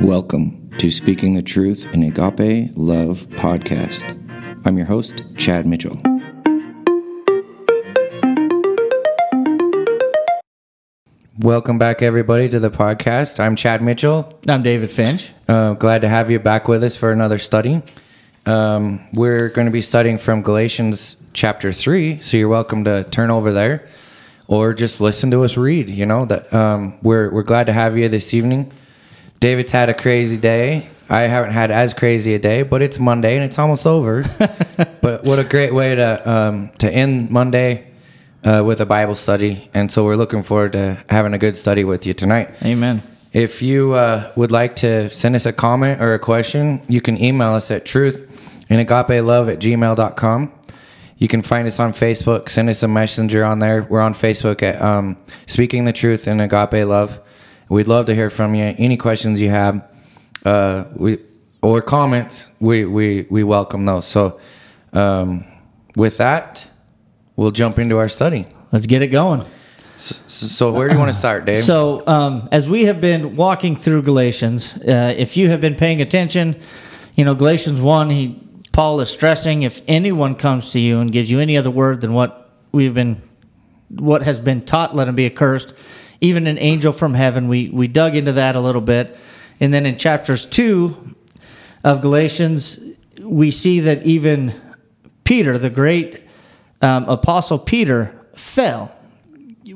Welcome to Speaking the Truth in Agape Love podcast. I'm your host, Chad Mitchell. Welcome back, everybody, to the podcast. I'm Chad Mitchell. I'm David Finch. Uh, glad to have you back with us for another study. Um, we're going to be studying from Galatians chapter 3, so you're welcome to turn over there or just listen to us read. You know, that um, we're, we're glad to have you this evening. David's had a crazy day. I haven't had as crazy a day, but it's Monday and it's almost over. but what a great way to um, to end Monday uh, with a Bible study, and so we're looking forward to having a good study with you tonight. Amen. If you uh, would like to send us a comment or a question, you can email us at truth in agape love at gmail.com. You can find us on Facebook. Send us a messenger on there. We're on Facebook at um, Speaking the Truth in Agape Love. We'd love to hear from you. Any questions you have, uh, we or comments, we we we welcome those. So, um, with that, we'll jump into our study. Let's get it going. So, so where do you want to start, Dave? So, um, as we have been walking through Galatians, uh, if you have been paying attention, you know Galatians one, he Paul is stressing if anyone comes to you and gives you any other word than what we've been, what has been taught, let him be accursed. Even an angel from heaven. We we dug into that a little bit, and then in chapters two of Galatians, we see that even Peter, the great um, apostle Peter, fell,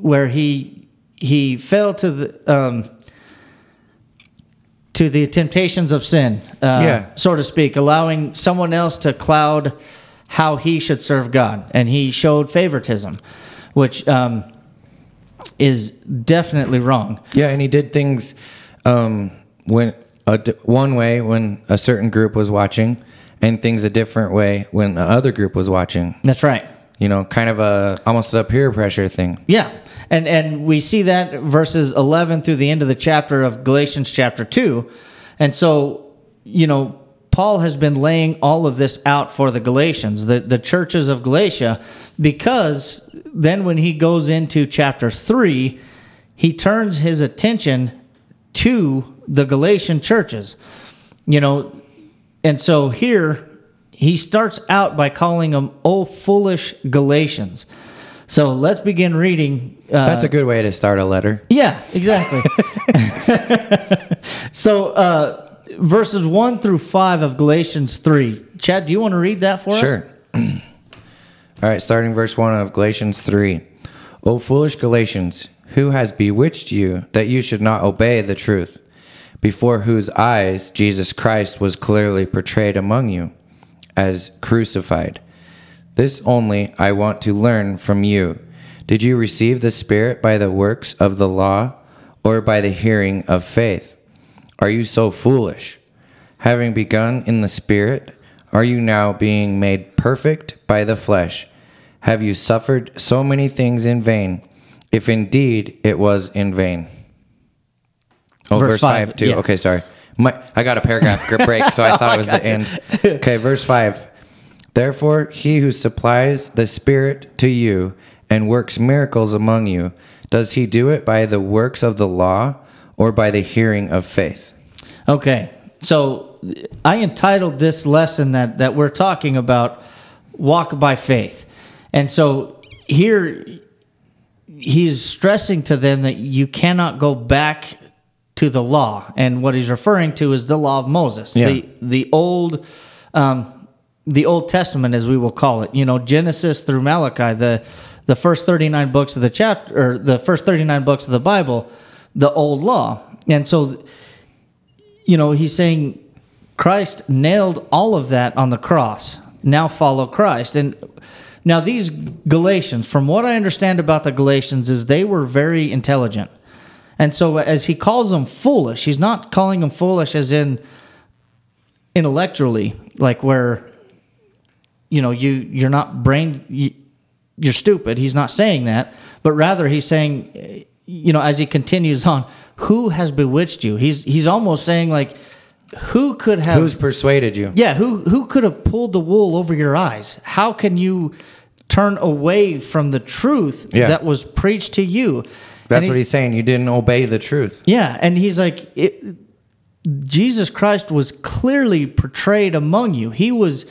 where he he fell to the um, to the temptations of sin, uh, Yeah. so to speak, allowing someone else to cloud how he should serve God, and he showed favoritism, which um, is definitely wrong. Yeah, and he did things um, when a one way when a certain group was watching, and things a different way when the other group was watching. That's right. You know, kind of a almost a peer pressure thing. Yeah. And and we see that verses 11 through the end of the chapter of Galatians chapter 2. And so, you know, Paul has been laying all of this out for the Galatians, the the churches of Galatia, because then when he goes into chapter 3, he turns his attention to the Galatian churches. You know, and so here he starts out by calling them, "Oh foolish Galatians." So let's begin reading. Uh, That's a good way to start a letter. yeah, exactly. so uh, verses one through five of Galatians three. Chad, do you want to read that for us? Sure. All right, starting verse 1 of Galatians 3. O foolish Galatians, who has bewitched you that you should not obey the truth, before whose eyes Jesus Christ was clearly portrayed among you as crucified? This only I want to learn from you. Did you receive the Spirit by the works of the law or by the hearing of faith? Are you so foolish? Having begun in the Spirit, are you now being made perfect by the flesh? Have you suffered so many things in vain, if indeed it was in vain? Oh, Verse verse, five, 5, too. yeah. Okay, sorry. My, I got a paragraph break, so I oh, thought it was the end. Okay, verse 5. Therefore, he who supplies the Spirit to you and works miracles among you, does he do it by the works of the law or by the hearing of faith? Okay. So I entitled this lesson that that we're talking about walk by faith. And so here he's stressing to them that you cannot go back to the law. And what he's referring to is the law of Moses, Yeah. the the old um, the Old Testament, as we will call it. You know, Genesis through Malachi, the the first thirty nine books of the chapter, or the first thirty nine books of the Bible, the old law. And so, you know, he's saying Christ nailed all of that on the cross. Now follow Christ. And now these Galatians, from what I understand about the Galatians, is they were very intelligent. And so as he calls them foolish, he's not calling them foolish as in intellectually, like where you know you you're not brain you, you're stupid. He's not saying that, but rather he's saying you know as he continues on, who has bewitched you? He's he's almost saying like who could have Who's persuaded you? yeah, who who could have pulled the wool over your eyes? How can you turn away from the truth Yeah. that was preached to you? That's And what he's saying. You didn't obey the truth. Yeah, and he's like, it, Jesus Christ was clearly portrayed among you. He was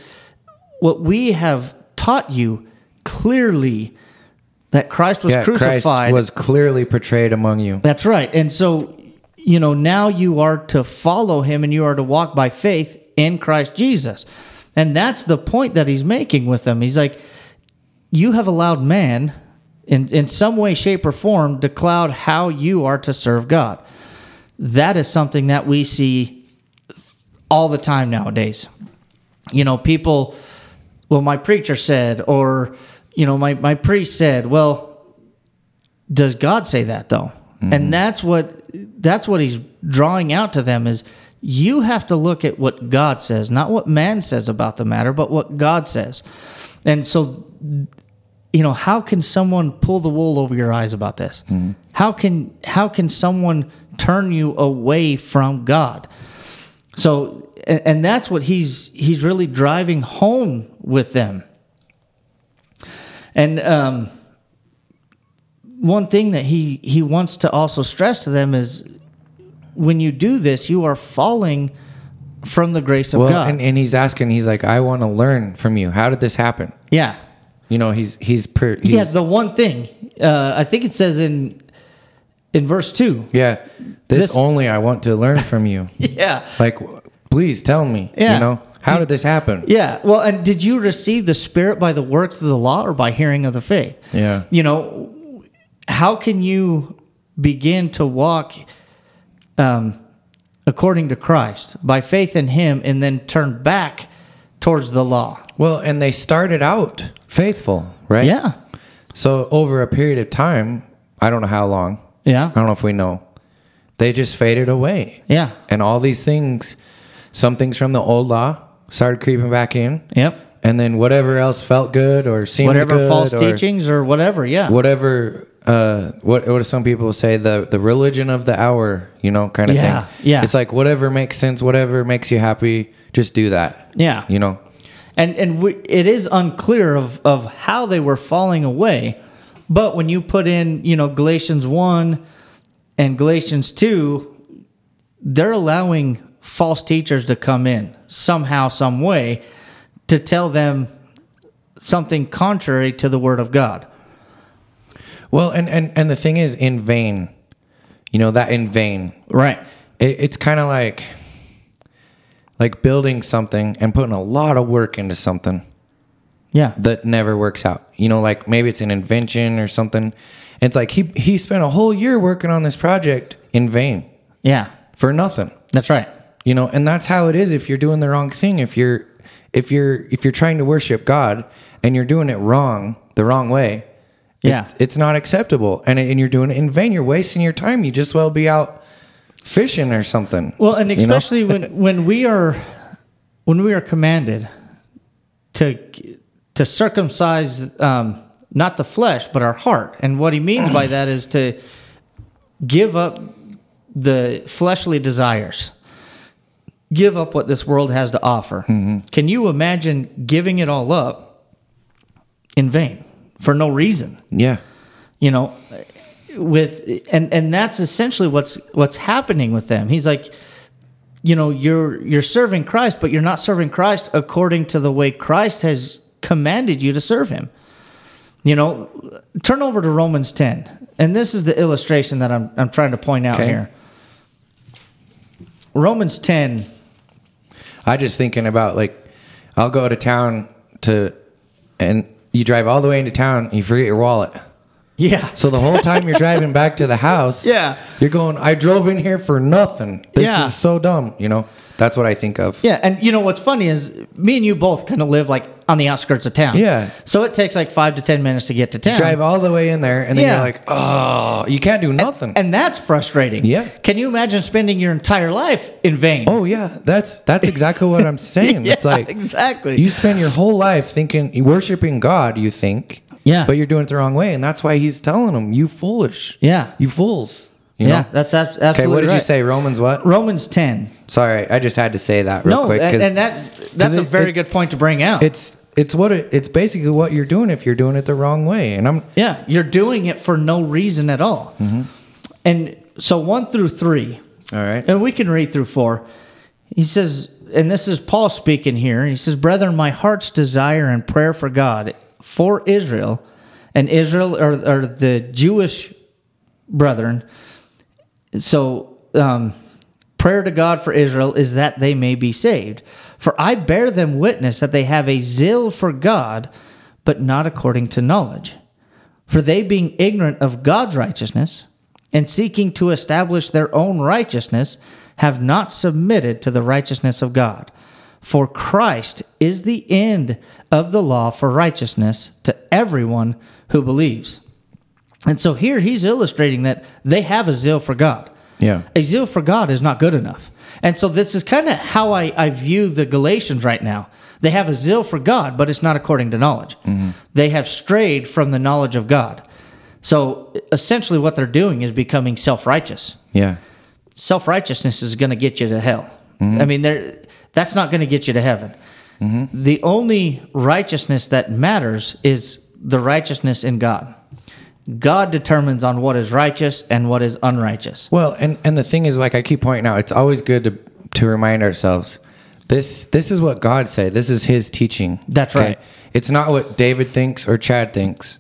what we have taught you clearly that Christ was yeah, crucified. Christ was clearly portrayed among you. That's right. And so, you know, now you are to follow him and you are to walk by faith in Christ Jesus. And that's the point that he's making with them. He's like, you have allowed man in, in some way, shape, or form to cloud how you are to serve God. That is something that we see all the time nowadays. You know, people, well, my preacher said, or, you know, my, my priest said, well, does God say that though? And mm-hmm. that's what that's what he's drawing out to them is you have to look at what God says, not what man says about the matter, but what God says. And so you know, how can someone pull the wool over your eyes about this? Mm-hmm. How can how can someone turn you away from God? So and, and that's what he's he's really driving home with them. And um one thing that he he wants to also stress to them is when you do this, you are falling from the grace of Well, God. and, and he's asking, he's like, I want to learn from you. How did this happen? yeah. You know, he's he's per, he's, Yeah, the one thing uh, I think it says in in verse two. yeah. This, This- only I want to learn from you. Yeah, like, please tell me. Yeah. You know, how did this happen? yeah. Well, and did you receive the Spirit by the works of the law or by hearing of the faith? Yeah. You know, how can you begin to walk um, according to Christ by faith in Him and then turn back towards the law? Well, and they started out faithful, right? Yeah, So over a period of time, I don't know how long. yeah, I don't know if we know. They just faded away. yeah. And all these things, some things from the old law started creeping back in. Yep. And then whatever else felt good or seemed Whatever good false or teachings or whatever. Yeah. whatever uh what what do some people say the the religion of the hour, you know, kind of Yeah, thing. yeah. Yeah. It's like whatever makes sense, whatever makes you happy, just do that. Yeah. You know. and and we, it is unclear of of how they were falling away but when you put in you know galatians 1 and galatians 2 they're allowing false teachers to come in somehow some way to tell them something contrary to the word of god Well, and and and the thing is in vain. You know, that in vain. right It, it's kind of like like building something and putting a lot of work into something yeah that never works out. You know, like maybe it's an invention or something. It's like he he spent a whole year working on this project in vain yeah for nothing. that's right You know, and that's how it is if you're doing the wrong thing. If you're if you're if you're trying to worship God and you're doing it wrong, the wrong way, it- Yeah. it's not acceptable. And and you're doing it in vain. You're wasting your time. You just well be out fishing or something. Well, and you know? especially when when we are when we are commanded to to circumcise um, not the flesh but our heart, and what he means by that is to give up the fleshly desires, give up what this world has to offer. Mm-hmm. Can you imagine giving it all up in vain for no reason? yeah. you know with and and that's essentially what's what's happening with them he's like you know you're you're serving christ but you're not serving christ according to the way christ has commanded you to serve him you know turn over to romans 10 and this is the illustration that i'm, I'm trying to point out Okay. here romans 10 I just thinking about like I'll go to town to and you drive all the way into town, you forget your wallet. yeah So the whole time you're driving back to the house, Yeah. you're going, I drove in here for nothing. This Yeah. is so dumb. You know, that's what I think of. Yeah, and you know what's funny is me and you both kind of live like on the outskirts of town. Yeah. So it takes like five to ten minutes to get to town. Drive all the way in there, and then Yeah. you're like, oh, you can't do nothing. and that's frustrating. Yeah. Can you imagine spending your entire life in vain? oh yeah, that's that's exactly what I'm saying. it's like exactly. you spend your whole life thinking worshiping God. You think, Yeah. but you're doing it the wrong way, and that's why He's telling them, "You foolish, Yeah. you fools." You yeah, know? that's abs- absolutely Okay, what did you say? Romans what? Romans ten. Sorry, I just had to say that real No, quick and, and that's that's a very it- good point to bring out. it's it's what it, it's basically what you're doing if you're doing it the wrong way. And I'm yeah, you're doing it for no reason at all. Mm-hmm. And so one through three, All right. And we can read through four. He says, and this is Paul speaking here. He says, Brethren, my heart's desire and prayer for God, for Israel, and Israel are, are the Jewish brethren. So, um, prayer to God for Israel is that they may be saved. For I bear them witness that they have a zeal for God, but not according to knowledge. For they, being ignorant of God's righteousness, and seeking to establish their own righteousness, have not submitted to the righteousness of God. For Christ is the end of the law for righteousness to everyone who believes. And so here he's illustrating that they have a zeal for God. Yeah. A zeal for God is not good enough. And so this is kind of how I, I view the Galatians right now. They have a zeal for God, but it's not according to knowledge. Mm-hmm. They have strayed from the knowledge of God. So essentially, what they're doing is becoming self righteous. Yeah. Self righteousness is going to get you to hell. Mm-hmm. I mean, that's not going to get you to heaven. Mm-hmm. The only righteousness that matters is the righteousness in God. God determines on what is righteous and what is unrighteous. Well, and and the thing is, like I keep pointing out, it's always good to to remind ourselves this this is what God said. This is His teaching. That's right. It's not what David thinks or Chad thinks.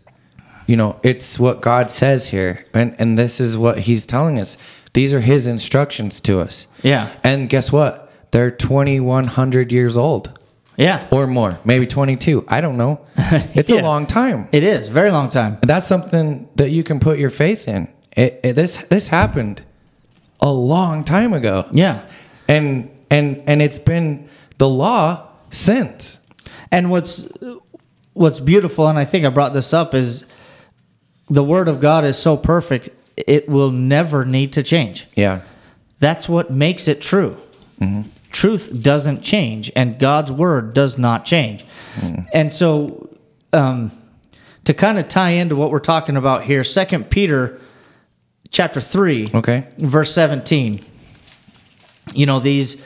You know, it's what God says here, and and this is what He's telling us. These are His instructions to us. Yeah. And guess what? They're twenty one hundred years old Yeah. or more, maybe twenty two. I don't know. It's Yeah. a long time. It is very long time. And that's something that you can put your faith in. It, it, this this happened a long time ago. Yeah. And and and it's been the law since. And what's what's beautiful, and I think I brought this up, is the word of God is so perfect it will never need to change. Yeah. That's what makes it true. Mm-hmm. Truth doesn't change, and God's word does not change. And so, um, to kind of tie into what we're talking about here, Second Peter, chapter three, Okay. verse 17 you know these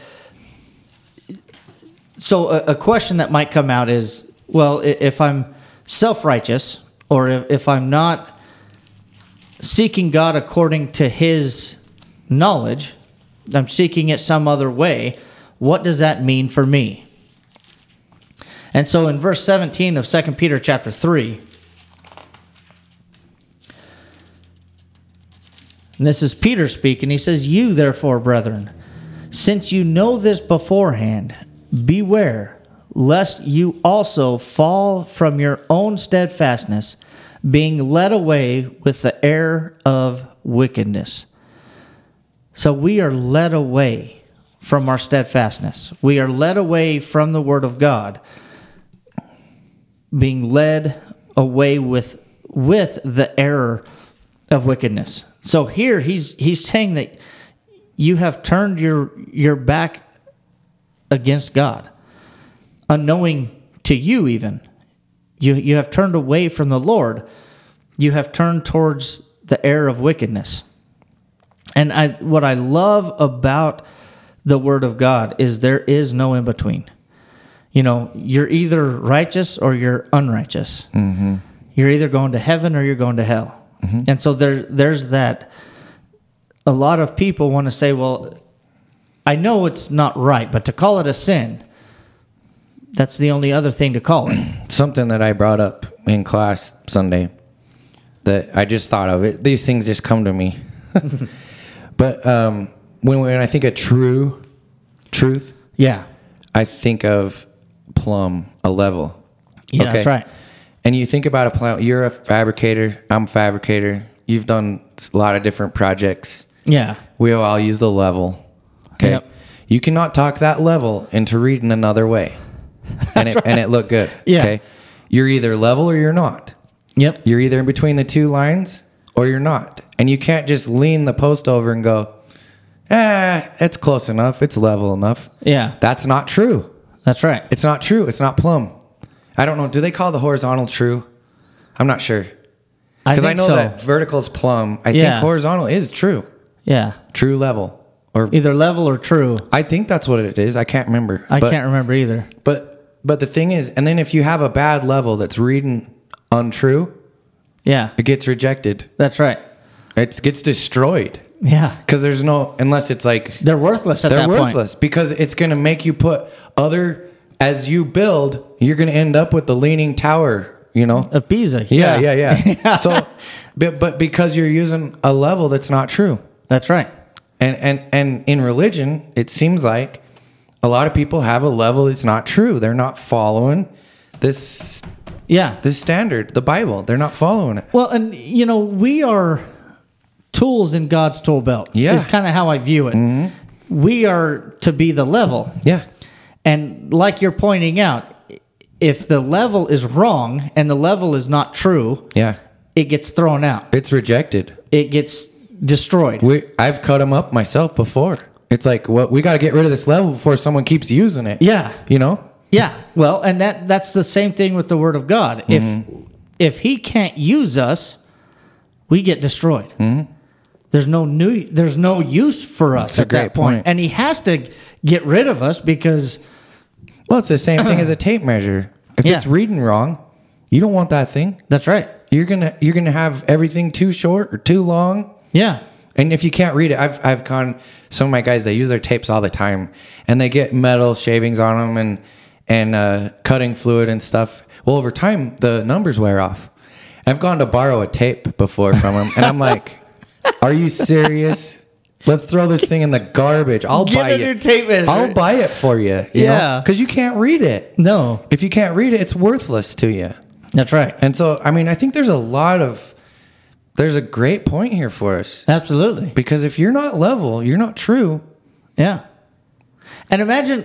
so a, a question that might come out is well if i'm self-righteous or if, if i'm not seeking god according to his knowledge i'm seeking it some other way what does that mean for me and so in verse 17 of 2 peter chapter 3 And this is Peter speaking. He says, You therefore, brethren, since you know this beforehand, beware lest you also fall from your own steadfastness, being led away with the error of wickedness. So we are led away from our steadfastness. We are led away from the word of God, being led away with with the error of wickedness. So here he's he's saying that you have turned your your back against God, unknowing to you even. You you have turned away from the Lord. You have turned towards the error of wickedness. And I what I love about the word of God is there is no in between. You know, you're either righteous or you're unrighteous. Mm-hmm. You're either going to heaven or you're going to hell. And so there there's that a lot of people want to say, well, I know it's not right, but to call it a sin, that's the only other thing to call it. Something that I brought up in class Sunday that I just thought of it. These things just come to me. but um, when when I think of true truth, yeah. I think of plumb, a level. Yeah, that's right. And you think about a plumb. You're a fabricator. I'm a fabricator. You've done a lot of different projects. Yeah. We all use the level. Okay. Yep. You cannot talk that level into reading another way, and it and it look good. Yeah. Okay. You're either level or you're not. Yep. You're either in between the two lines or you're not, and you can't just lean the post over and go, "Ah, it's close enough. It's level enough." Yeah. That's not true. That's right. It's not true. It's not plumb. I don't know. Do they call the horizontal true? I'm not sure. I Because I, think know so. that vertical is plumb. I Yeah. think horizontal is true. Yeah. True level. Or Either level or true. I think that's what it is. I can't remember. I but, can't remember either. But but the thing is, and then if you have a bad level that's reading untrue, Yeah. it gets rejected. That's right. It gets destroyed. Yeah. Because there's no unless it's like They're worthless at they're that worthless because it's going to make you put other as you build you're going to end up with the leaning tower you know. Of Pisa. yeah yeah yeah, so but, but because you're using a level that's not true That's right. and and and in religion it seems like a lot of people have a level that's not true they're not following this Yeah. this standard the bible they're not following it Well, and you know, we are tools in God's tool belt. Yeah. Mm-hmm. Is kind of how I view it. We are to be the level. yeah And like you're pointing out, if the level is wrong and the level is not true, yeah it gets thrown out. it's rejected It gets destroyed. we i've cut them up myself before it's like what we got to get rid of this level before someone keeps using it Yeah. you know Yeah. Well, and that that's the same thing with the word of God. If if he can't use us, we get destroyed. There's no new there's no use for us a at that great point. point. And he has to get rid of us because well it's the same thing as a tape measure if Yeah. it's reading wrong you don't want that thing that's right. you're gonna you're gonna have everything too short or too long Yeah. And if you can't read it, I've I've gone some of my guys they use their tapes all the time, and they get metal shavings on them and and uh, cutting fluid and stuff. Well, over time the numbers wear off. I've gone to borrow a tape before from them, and I'm like, "Are you serious? Let's throw this thing in the garbage. I'll Get buy a it. new tape measure." I'll buy it for you. Yeah. because you can't read it. No. If you can't read it, it's worthless to you. That's right. And so, I mean, I think there's a lot of there's a great point here for us. Absolutely. Because if you're not level, you're not true. Yeah. And imagine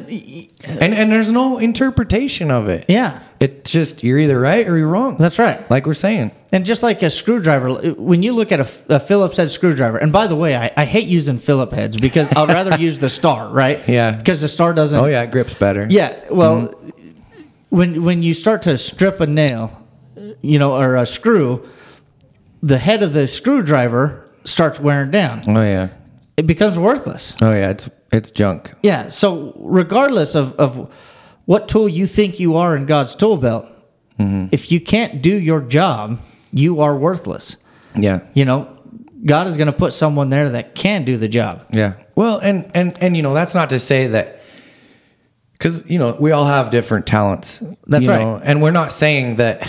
And and there's no interpretation of it. yeah. It's just you're either right or you're wrong. That's right. like we're saying. And just like a screwdriver, when you look at a, a Phillips head screwdriver, and by the way, I, I hate using Phillips heads because I'd rather use the star, right? Yeah. Because the star doesn't. Oh yeah, it grips better. Yeah. Well, Mm-hmm. when when you start to strip a nail, you know, or a screw, the head of the screwdriver starts wearing down. Oh yeah. It becomes worthless. Oh yeah, it's it's junk. Yeah. So regardless of of what tool you think you are in God's tool belt, Mm-hmm. if you can't do your job, you are worthless. Yeah. You know, God is going to put someone there that can do the job. Yeah. Well, and and and you know, that's not to say that cuz you know, we all have different talents. That's you right. know, and we're not saying that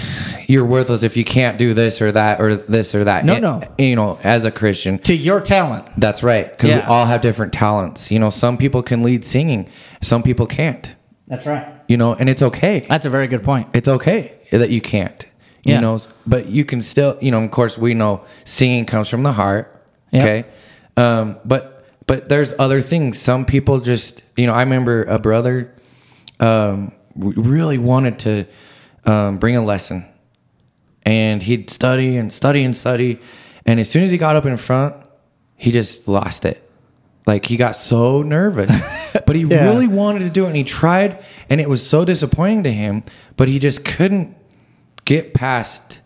you're worthless if you can't do this or that or this or that. No, Eh, no. You know, as a Christian. To your talent. That's right. Because we all have different talents. You know, some people can lead singing, some people can't. That's right. You know, and it's okay. That's a very good point. It's okay that you can't. You Yeah. know, but you can still. You know, of course, we know singing comes from the heart. Yep. Okay, um, but but there's other things. Some people just. You know, I remember a brother um, really wanted to um, bring a lesson, and he'd study and study and study, and as soon as he got up in front, he just lost it. Like he got so nervous, but he Yeah. really wanted to do it, and he tried, and it was so disappointing to him. But he just couldn't get past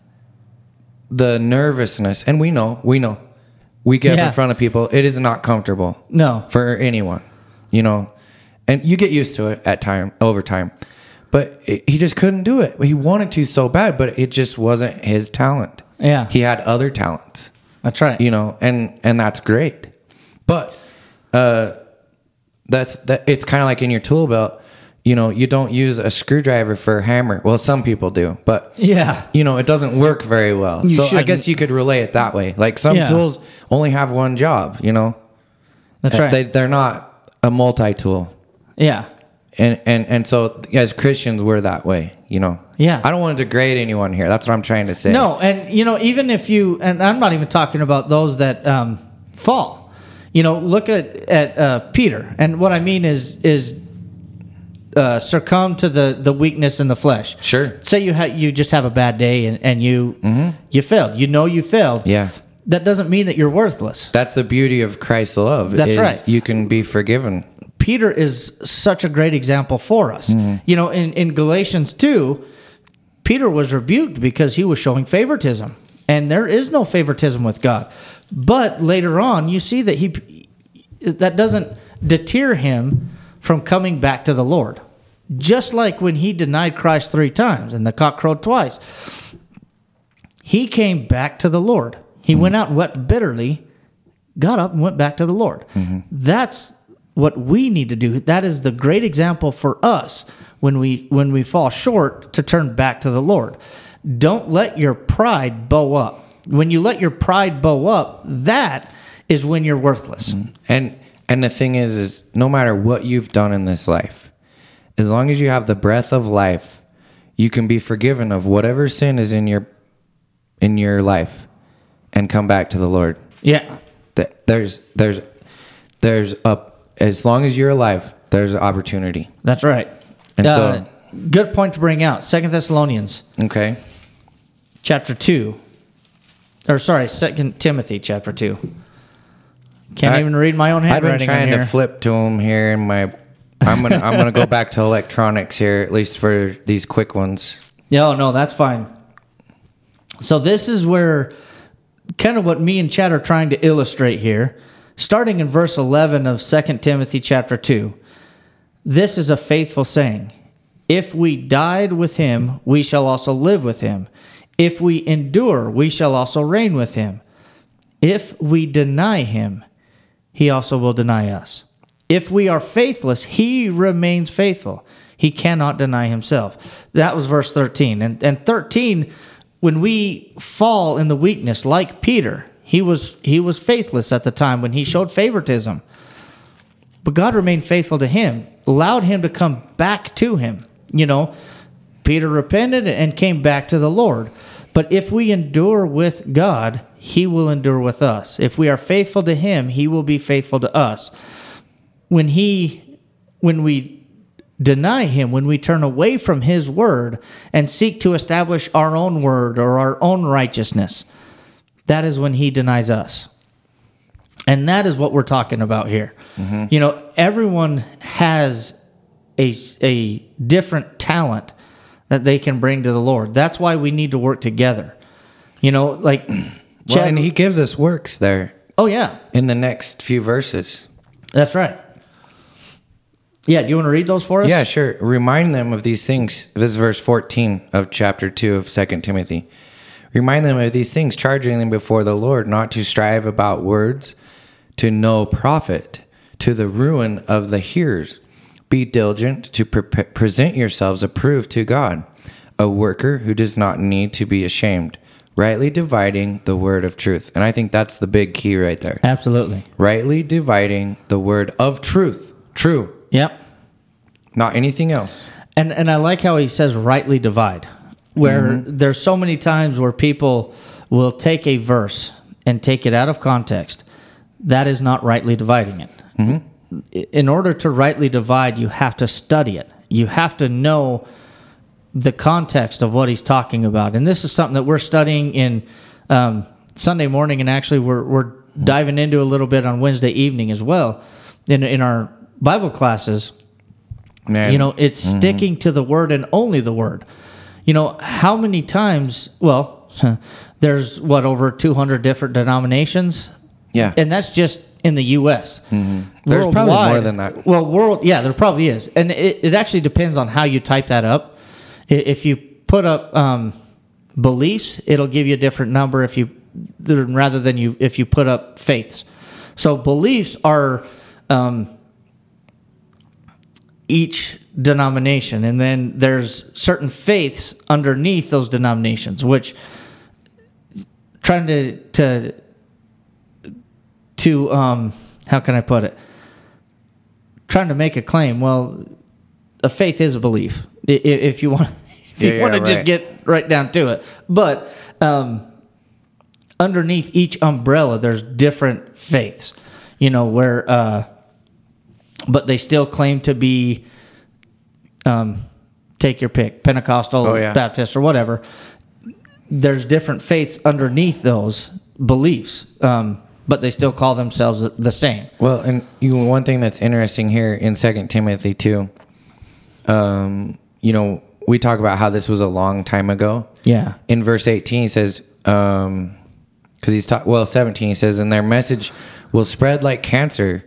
the nervousness. And we know, we know, we get up Yeah. in front of people. It is not comfortable No. for anyone, you know, and you get used to it at time over time. But it, he just couldn't do it. He wanted to so bad, but it just wasn't his talent. Yeah. he had other talents That's right. you know, and and that's great. But uh, that's that. It's kind of like in your tool belt. You know, you don't use a screwdriver for a hammer. Well, some people do, but Yeah. you know, it doesn't work very well. You so I shouldn't. guess you could relay it that way. Like some Yeah. tools only have one job. You know, That's right. They they're not a multi tool. Yeah. And, and and so as Christians we're that way, you know. Yeah. I don't want to degrade anyone here. That's what I'm trying to say. No, and you know, even if you, and I'm not even talking about those that um, fall. You know, look at at uh, Peter, and what I mean is is uh, succumb to the the weakness in the flesh. Sure. Say you ha- you just have a bad day and and you you failed. You know you failed. Yeah. That doesn't mean that you're worthless. That's the beauty of Christ's love. That's is right. You can be forgiven. Peter is such a great example for us. Mm-hmm. You know, in, in Galatians 2, Peter was rebuked because he was showing favoritism. And there is no favoritism with God. But later on, you see that he that doesn't deter him from coming back to the Lord. Just like when he denied Christ three times and the cock crowed twice. He came back to the Lord. He mm-hmm. went out and wept bitterly, got up and went back to the Lord. Mm-hmm. That's what we need to do. That is the great example for us when we when we fall short to turn back to the Lord. Don't let your pride bow up. When you let your pride bow up, that is when you're worthless. Mm-hmm. And and the thing is is no matter what you've done in this life, as long as you have the breath of life, you can be forgiven of whatever sin is in your in your life and come back to the Lord. Yeah. There's there's there's a as long as you're alive, there's an opportunity. That's right. And Uh, so- good point to bring out. Second Thessalonians Okay. chapter two, or sorry, Second Timothy chapter two. Can't I- even read my own handwriting. I've been trying to flip to them here in my I'm gonna I'm gonna go back to electronics here at least for these quick ones. No, no, that's fine. So this is where kind of what me and Chad are trying to illustrate here. Starting in verse 11 of 2 Timothy chapter 2. This is a faithful saying. If we died with him, we shall also live with him. If we endure, we shall also reign with him. If we deny him, he also will deny us. If we are faithless, he remains faithful. He cannot deny himself. That was verse 13. And, and 13, when we fall in the weakness, like Peter, he was, he was faithless at the time when he showed favoritism. But God remained faithful to him, allowed him to come back to him. You know, Peter repented and came back to the Lord. But if we endure with God, he will endure with us. If we are faithful to him, he will be faithful to us. When he when we deny him, when we turn away from his word and seek to establish our own word or our own righteousness, that is when he denies us. And that is what we're talking about here. Mm-hmm. You know, everyone has a, a different talent that they can bring to the Lord. That's why we need to work together. You know, like, Well, Chad- and he gives us works there oh, yeah, in the next few verses. that's right. Yeah, do you want to read those for us? Yeah, sure. Remind them of these things. This is verse 14 of chapter 2 of 2 Timothy. Remind them of these things, charging them before the Lord not to strive about words to no profit, to the ruin of the hearers. Be diligent to pre- present yourselves approved to God, a worker who does not need to be ashamed, rightly dividing the word of truth. And I think that's the big key right there. Absolutely. Rightly dividing the word of truth. True, Yep. not anything else. And and I like how he says rightly divide. Where mm-hmm. there's so many times where people will take a verse and take it out of context. That is not rightly dividing it. Mm-hmm. I- In order to rightly divide, you have to study it. You have to know the context of what he's talking about. And this is something that we're studying in um, Sunday morning, and actually we're we're diving into a little bit on Wednesday evening as well in in our Bible classes. Man. You know, it's mm-hmm. sticking to the word and only the word. You know, how many times, well, there's what, over 200 different denominations? Yeah. And that's just in the U.S. There's probably more than that. Well, world, yeah, there probably is. And it, it actually depends on how you type that up. If you put up um, beliefs, it'll give you a different number if you, rather than you, if you put up faiths. So beliefs are, um, each denomination. And then there's certain faiths underneath those denominations which trying to to to um how can i put it? Trying to make a claim. Well a faith is a belief if you want if you Yeah, want to just right. get right down to it. But um underneath each umbrella there's different faiths you know where uh but they still claim to be um, take your pick pentecostal Oh, yeah. baptist or whatever there's different faiths underneath those beliefs um, but they still call themselves the same Well, and you one thing that's interesting here in Second Timothy two, um, you know, we talk about how this was a long time ago. yeah In verse eighteen, he says, um, because he's talk well, seventeen, he says, and their message will spread like cancer.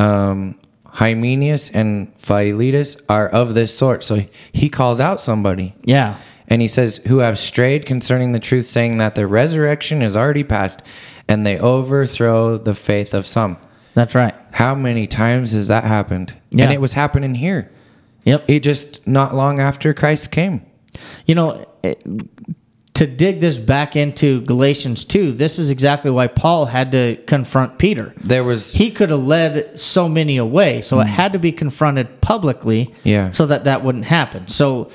Um, Hymenaeus and Philetus are of this sort. So he calls out somebody. yeah And he says, Who have strayed concerning the truth, saying that the resurrection is already past. and they overthrow the faith of some. That's right. How many times has that happened? Yeah. And it was happening here. Yep. It just not long after Christ came. You know, it, to dig this back into Galatians 2, this is exactly why Paul had to confront Peter. There was He could have led so many away, so it had to be confronted publicly Mm. Yeah. so that that wouldn't happen. So,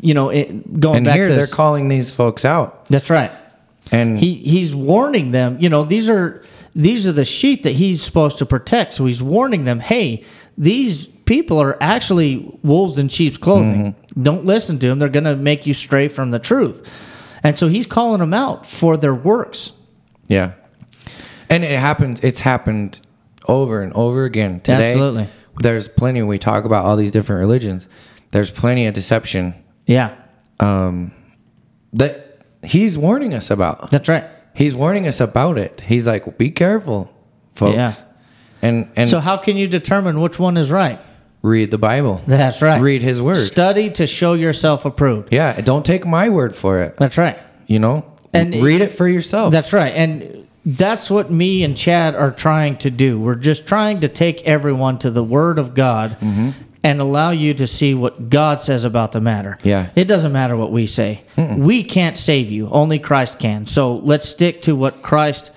you know, it, going and back here to they're this- calling these folks out. that's right. And He he's warning them. You know, these are these are the sheep that he's supposed to protect. So he's warning them, hey, these people are actually wolves in sheep's clothing. Mm-hmm. Don't listen to them. They're going to make you stray from the truth. And so he's calling them out for their works. yeah. And it happens it's happened over and over again. Today Absolutely. there's plenty we talk about all these different religions. There's plenty of deception Yeah, um that he's warning us about. that's right. He's warning us about it. He's like, be careful, folks. Yeah. And and So how can you determine which one is right? Read the Bible. That's right. Read his word. Study to show yourself approved. yeah, don't take my word for it. That's right. You know? And- read it for yourself. That's right. And that's what me and Chad are trying to do. We're just trying to take everyone to the Word of God mm-hmm. and allow you to see what God says about the matter. Yeah. It doesn't matter what we say. We can't save you, only Christ can. So let's stick to what Christ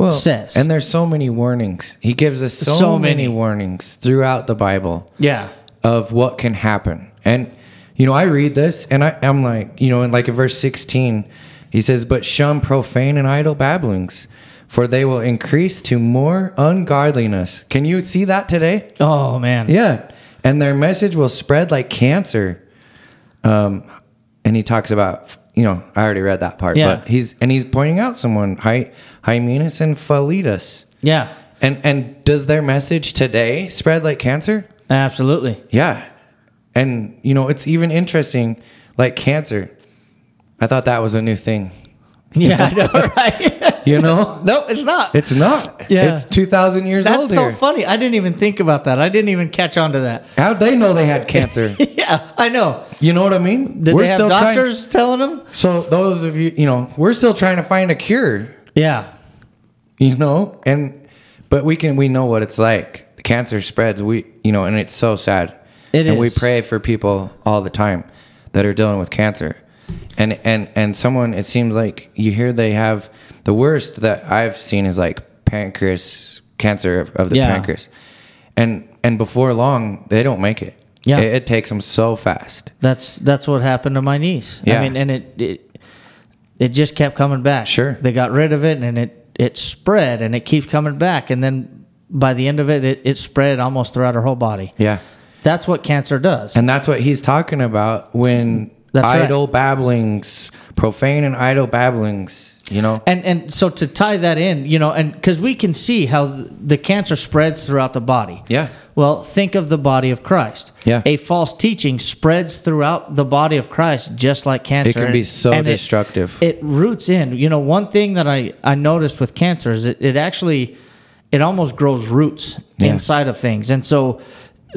well, says. And there's so many warnings. He gives us so, So many. many. warnings throughout the Bible Yeah. of what can happen. And you know, I read this and I, I'm like, you know, in like in verse 16, he says, But shun profane and idle babblings, for they will increase to more ungodliness. Can you see that today? Oh man. Yeah. And their message will spread like cancer. Um, and he talks about, you know, I already read that part, Yeah. but he's, and he's pointing out someone, Hy- Hymenaeus and Philetus. Yeah. And, and does their message today spread like cancer? Absolutely. Yeah. And, you know, it's even interesting, like cancer. I thought that was a new thing. Yeah, I know, right? You know? no, it's not. It's not. Yeah. It's 2,000 years old. That's old so funny. I didn't even think about that. I didn't even catch on to that. How'd they know they had cancer? yeah, I know. you know what I mean? Did they have trying- doctors telling them? So those of you, you know, we're still trying to find a cure, Yeah. you know, and but we can we know what it's like. The cancer spreads, we you know, and it's so sad. It and we pray for people all the time that are dealing with cancer. And and and someone it seems like you hear they have the worst that I've seen is like pancreas cancer of, of the Yeah. pancreas. And and before long they don't make it. Yeah. It, it takes them so fast. That's that's what happened to my niece. Yeah. I mean, and it it it just kept coming back. Sure. They got rid of it and it it spread and it keeps coming back and then by the end of it it, it spread almost throughout her whole body. Yeah. That's what cancer does. And that's what he's talking about when That's right. idle babblings, profane and idle babblings, you know? And and so to tie that in, you know, and because we can see how the cancer spreads throughout the body. Yeah. Well, think of the body of Christ. Yeah. A false teaching spreads throughout the body of Christ, just like cancer. It can be so And it- destructive. It, roots in. You know, one thing that I I noticed with cancer is it, it actually it almost grows roots Yeah. inside of things, and so.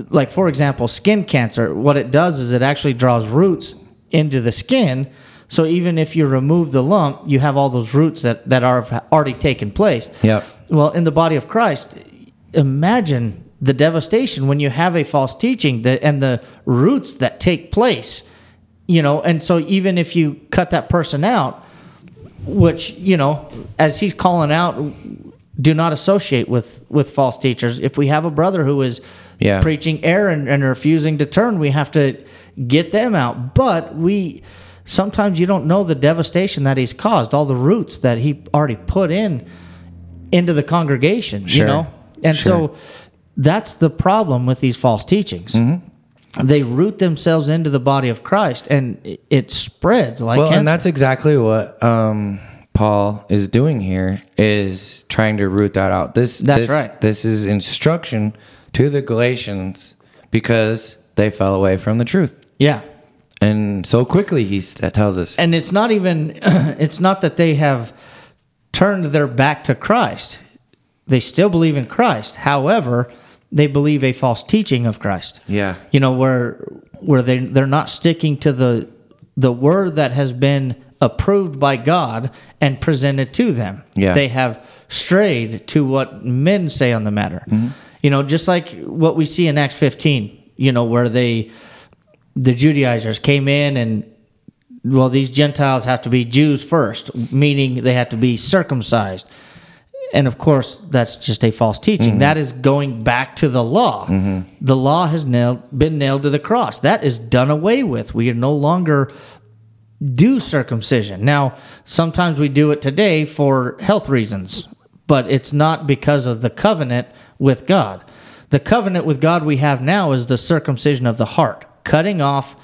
Like for example, skin cancer. What it does is it actually draws roots into the skin. So even if you remove the lump, you have all those roots that that are already taken place. Yep. Well, in the body of Christ, imagine the devastation when you have a false teaching that, and the roots that take place. You know, and so even if you cut that person out, which you know, as he's calling out, do not associate with with false teachers. If we have a brother who is Yeah. preaching error and, and refusing to turn, we have to get them out. But we sometimes you don't know the devastation that he's caused, all the roots that he already put in into the congregation. Sure. You know, and Sure. so that's the problem with these false teachings. Mm-hmm. They root themselves into the body of Christ, and it- spreads like well, cancer. and that's exactly what um, Paul is doing here is trying to root that out. This That's this, right. This is instruction to the Galatians because they fell away from the truth. yeah. And so quickly he tells us. and it's not even it's not that they have turned their back to Christ. They still believe in Christ. However, they believe a false teaching of Christ. Yeah. You know where where they they're not sticking to the the word that has been approved by God and presented to them. Yeah. They have strayed to what men say on the matter. Mm-hmm. You know, just like what we see in Acts 15, you know, where they, the Judaizers came in and, well, these Gentiles have to be Jews first, meaning they have to be circumcised. And of course, that's just a false teaching. Mm-hmm. That is going back to the law. Mm-hmm. The law has nailed, been nailed to the cross. That is done away with. We are no longer do circumcision. Now, sometimes we do it today for health reasons, but it's not because of the covenant with God. The covenant with God we have now is the circumcision of the heart, cutting off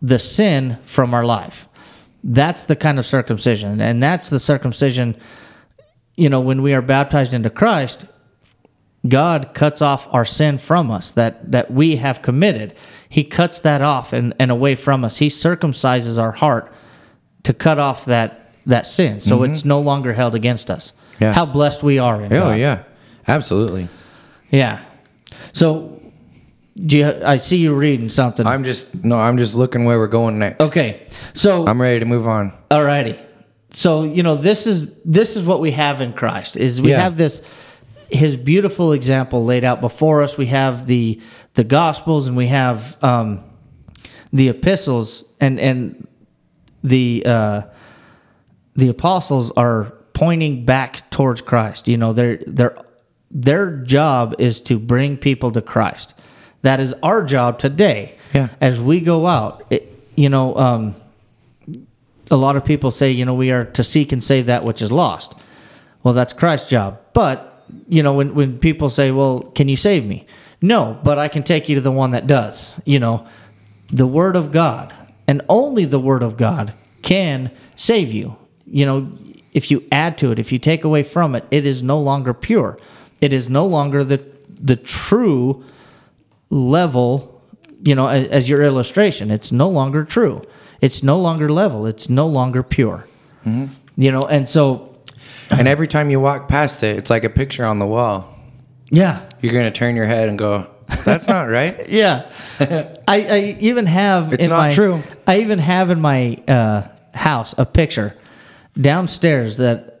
the sin from our life. That's the kind of circumcision. And that's the circumcision, you know, when we are baptized into Christ, God cuts off our sin from us that, that we have committed. He cuts that off and, and away from us. He circumcises our heart to cut off that, that sin. So it's no longer held against us. Mm-hmm. Yeah. How blessed we are in Oh God. yeah, absolutely. Yeah. So do you, I see you reading something. I'm just no, I'm just looking where we're going next. okay. So I'm ready to move on. Alrighty. So you know this is this is what we have in Christ is we Yeah. have this his beautiful example laid out before us. We have the the Gospels and we have um, the epistles and and the uh, the apostles are pointing back towards Christ. You know their their their job is to bring people to Christ. That is our job today. Yeah. As we go out, it, you know. Um, a lot of people say, you know, we are to seek and save that which is lost. Well, that's Christ's job. But, you know, when, when people say, well, can you save me? No, but I can take you to the one that does. You know, the Word of God and only the Word of God can save you. You know, if you add to it, if you take away from it, it is no longer pure. It is no longer the the true level, you know, as, as your illustration. It's no longer true. It's no longer level. It's no longer pure. You know, and so And every time you walk past it, it's like a picture on the wall. yeah, You're gonna turn your head and go, "That's not right." yeah. I, I even have It's not my, true. I even have in my uh, house a picture downstairs that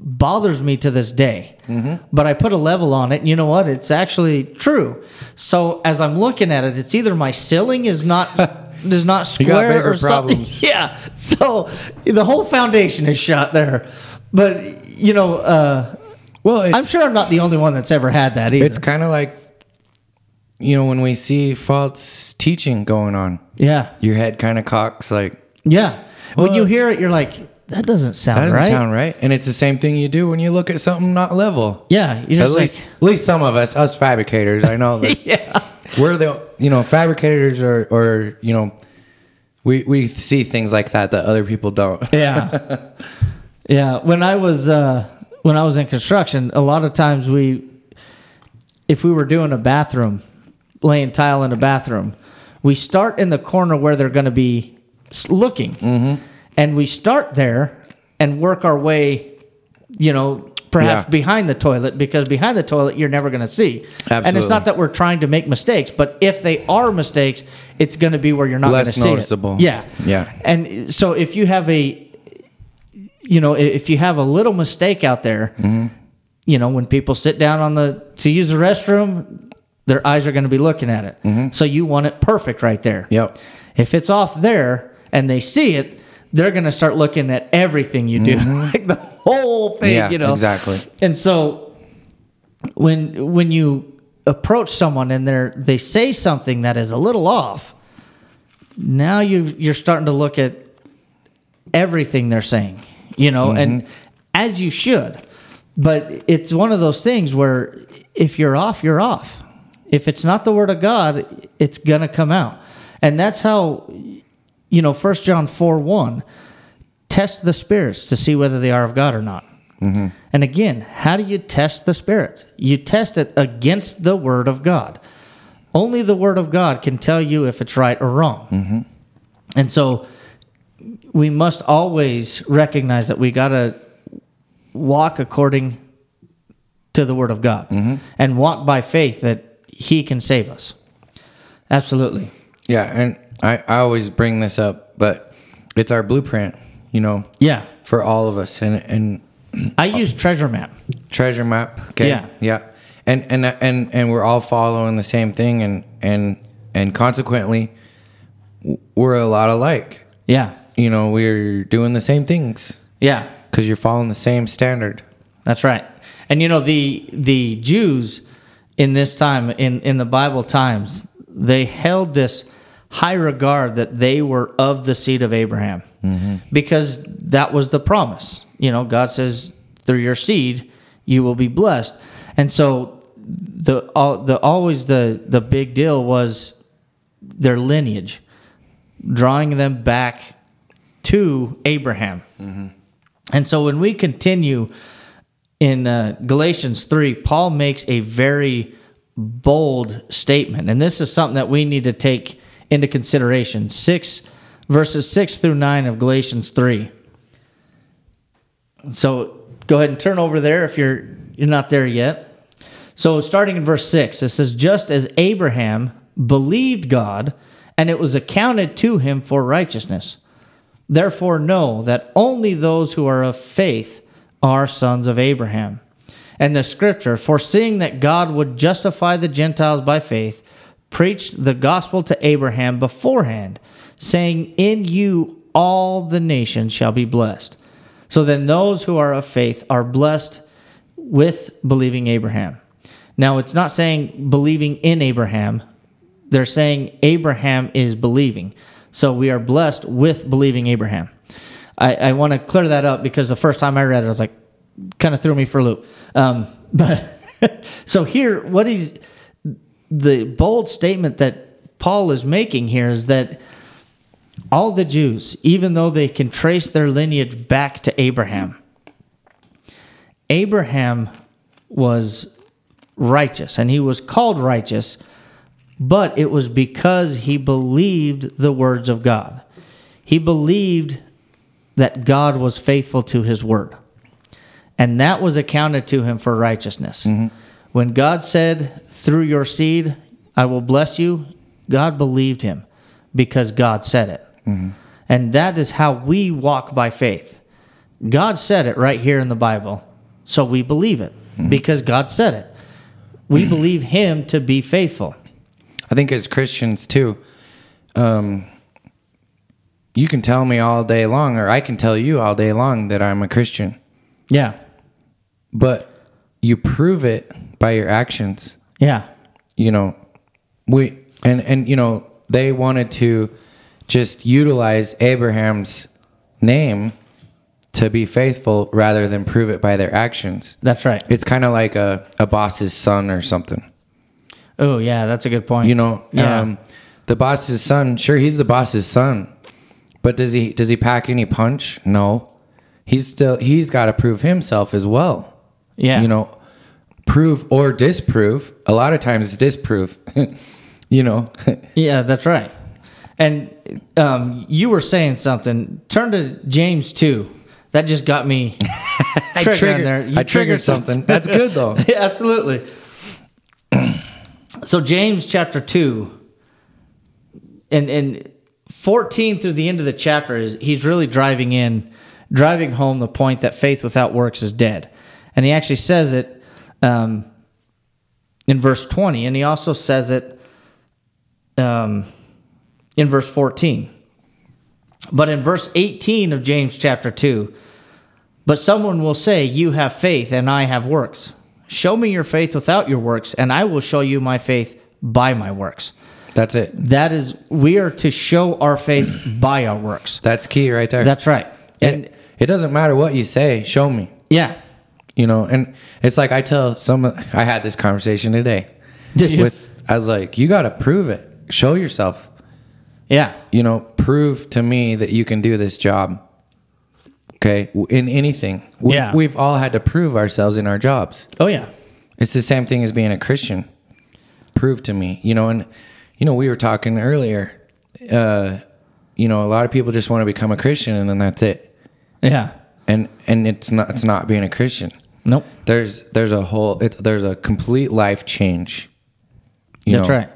bothers me to this day. Mm-hmm. But I put a level on it, and you know what? It's actually true. So as I'm looking at it, it's either my ceiling is not is not square or something. problems. Yeah. So the whole foundation is shot there. But you know, uh, Well, it's I'm sure I'm not the only one that's ever had that either. it's kind of like you know when we see false teaching going on, yeah. your head kind of cocks like Yeah. when you hear it, you're like, that doesn't sound that doesn't right. sound right, and it's the same thing you do when you look at something not level. yeah. You're At least, like, at least some of us, us fabricators, I know that yeah. we're the you know fabricators or or you know we we see things like that that other people don't. Yeah. yeah. When I was uh, when I was in construction, a lot of times we, if we were doing a bathroom, laying tile in a bathroom, we start in the corner where they're going to be looking, Mm-hmm. And we start there and work our way, you know. Perhaps Yeah. behind the toilet, because behind the toilet you're never going to see. And it's not that we're trying to make mistakes, but if they are mistakes, it's going to be where you're not going to see noticeable. it. Yeah, Yeah. And so if you have a you know, if you have a little mistake out there, Mm-hmm. you know, when people sit down on the to use the restroom, their eyes are going to be looking at it. Mm-hmm. So you want it perfect right there. Yep. If it's off there and they see it, they're going to start looking at everything you do, like the whole thing. Mm-hmm. Yeah, you know exactly. And so when when you approach someone and they they say something that is a little off, now you you're starting to look at everything they're saying, you know, and as you should. But it's one of those things where if you're off, you're off. If it's not the word of God, it's going to come out. And that's how you know, First John 4 1, test the spirits to see whether they are of God or not. Mm-hmm. And again, how do you test the spirits? You test it against the word of God. Only the word of God can tell you if it's right or wrong. Mm-hmm. And so we must always recognize that we got to walk according to the word of God mm-hmm. and walk by faith that he can save us. Absolutely. Yeah, and I, I always bring this up, but it's our blueprint. you know, Yeah. for all of us. And and I use treasure map. treasure map. Okay. Yeah. Yeah. And and and and we're all following the same thing, and and and consequently, we're a lot alike. Yeah. You know, we're doing the same things Yeah. because you're following the same standard. That's right. And you know the the Jews in this time in in the Bible times they held this high regard that they were of the seed of Abraham because that was the promise. You know, God says through your seed you will be blessed. And so the all the always the the big deal was their lineage drawing them back to Abraham. And so when we continue in uh, Galatians 3, Paul makes a very bold statement. And this is something that we need to take into consideration. 6 verses 6 through 9 of Galatians 3. So go ahead and turn over there if you're you're not there yet. So starting in verse 6, it says just as Abraham believed God and it was accounted to him for righteousness. Therefore, know that only those who are of faith are sons of Abraham. And the scripture, foreseeing that God would justify the Gentiles by faith, preached the gospel to Abraham beforehand, saying, In you all the nations shall be blessed. So then those who are of faith are blessed with believing Abraham. Now, it's not saying believing in Abraham, they're saying Abraham is believing. So we are blessed with believing Abraham. I, I want to clear that up because the first time I read it, I was like, kind of threw me for a loop. Um, but so here, what he's the bold statement that Paul is making here is that all the Jews, even though they can trace their lineage back to Abraham, Abraham was righteous and he was called righteous but it was because he believed the words of God. He believed that God was faithful to his word. And that was accounted to him for righteousness. Mm-hmm. When God said, Through your seed, I will bless you, God believed him because God said it. And that is how we walk by faith. God said it right here in the Bible, so we believe it because God said it. We believe him to be faithful. I think as Christians too, um, you can tell me all day long, or I can tell you all day long that I'm a Christian, Yeah. but you prove it by your actions. Yeah. You know, we and and you know they wanted to just utilize Abraham's name to be faithful rather than prove it by their actions. That's right. It's kind of like a, a boss's son or something. Oh, yeah, that's a good point. You know, yeah. um, the boss's son. Sure, he's the boss's son, but does he does he pack any punch? No, he's still he's got to prove himself as well. yeah. You know, prove or disprove. A lot of times, it's disprove. you know, Yeah, that's right. And um, you were saying something. Turn to James 2. That just got me I triggered triggered, there. You I triggered something. That's good though. yeah, absolutely. so James chapter 2 and and 14 through the end of the chapter is he's really driving in driving home the point that faith without works is dead. And he actually says it um, in verse 20 and he also says it um, in verse 14. But in verse 18 of James chapter 2, but someone will say, You have faith, and I have works. Show me your faith without your works, and I will show you my faith by my works. That's it. That is, we are to show our faith by our works. That's key right there. That's right. And it, it doesn't matter what you say. Show me. yeah. You know, and it's like I tell some. I had this conversation today. Did you? With I was like, you got to prove it. Show yourself. Yeah. You know, prove to me that you can do this job. Okay, in anything. We've, Yeah. We've all had to prove ourselves in our jobs. Oh, yeah. It's the same thing as being a Christian. Prove to me, you know, and you know, we were talking earlier. Uh, you know, a lot of people just want to become a Christian and then that's it. Yeah. And and it's not it's not being a Christian. Nope. There's there's a whole it's there's a complete life change. You That's know, right.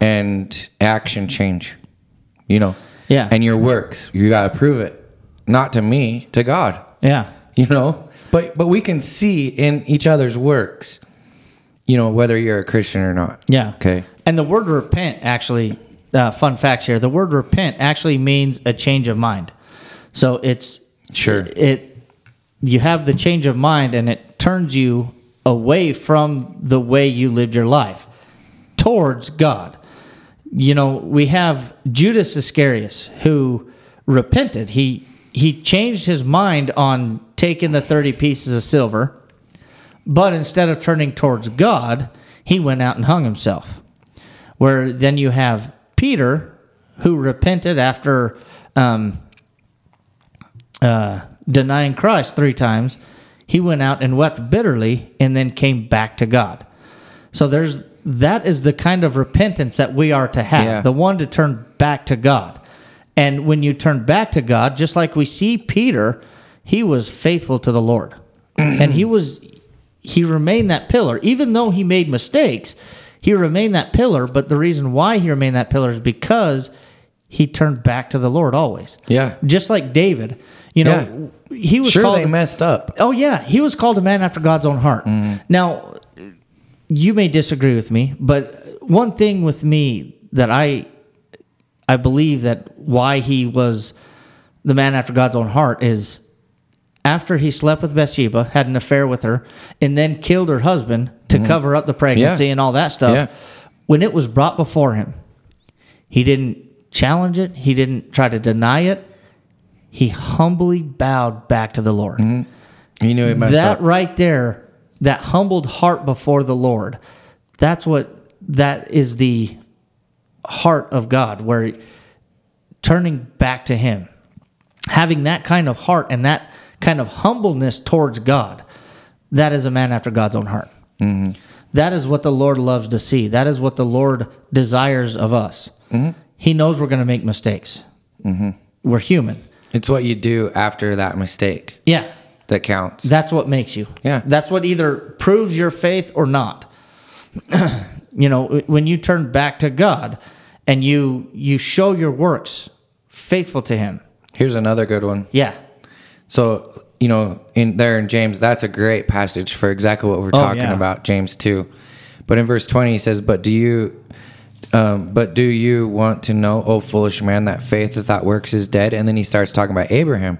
And action change. You know. Yeah. And your works, you got to prove it. not to me, to God. Yeah. You know? But but we can see in each other's works, you know, whether you're a Christian or not. Yeah. Okay. And the word repent actually, uh, fun facts here. The word repent actually means a change of mind. So it's Sure. It you have the change of mind, and it turns you away from the way you lived your life towards God. You know, we have Judas Iscariot who repented. He he changed his mind on taking the 30 pieces of silver, but instead of turning towards God, he went out and hung himself. Where then you have Peter who repented after um, uh, denying Christ three times. He went out and wept bitterly and then came back to God. So there's that is the kind of repentance that we are to have. Yeah. The one to turn back to God. And when you turn back to God, just like we see Peter, he was faithful to the Lord. and he was he remained that pillar even though he made mistakes. He remained that pillar, but the reason why he remained that pillar is because he turned back to the Lord always. Yeah. Just like David, you know, he was Sure called they messed up. Oh yeah, he was called a man after God's own heart. Mm-hmm. Now, you may disagree with me, but one thing with me that I I believe that why he was the man after God's own heart is after he slept with Bathsheba, had an affair with her, and then killed her husband to mm-hmm. cover up the pregnancy Yeah. and all that stuff. Yeah. When it was brought before him, he didn't challenge it. He didn't try to deny it. He humbly bowed back to the Lord mm-hmm. He knew he messed that up. right there, that humbled heart before the Lord, that's what that is the heart of God, where turning back to Him, having that kind of heart and that kind of humbleness towards God, that is a man after God's own heart. Mm-hmm. That is what the Lord loves to see. That is what the Lord desires of us. Mm-hmm. He knows we're going to make mistakes. We're human. It's what you do after that mistake Yeah. that counts. That's what makes you. Yeah. That's what either proves your faith or not. you know, when you turn back to God and you you show your works faithful to him. Here's another good one. Yeah. So, you know, in there in James, that's a great passage for exactly what we're oh, talking yeah. about, James 2. But in verse 20, he says, But do you um, but do you want to know, O foolish man, that faith without works is dead? And then he starts talking about Abraham.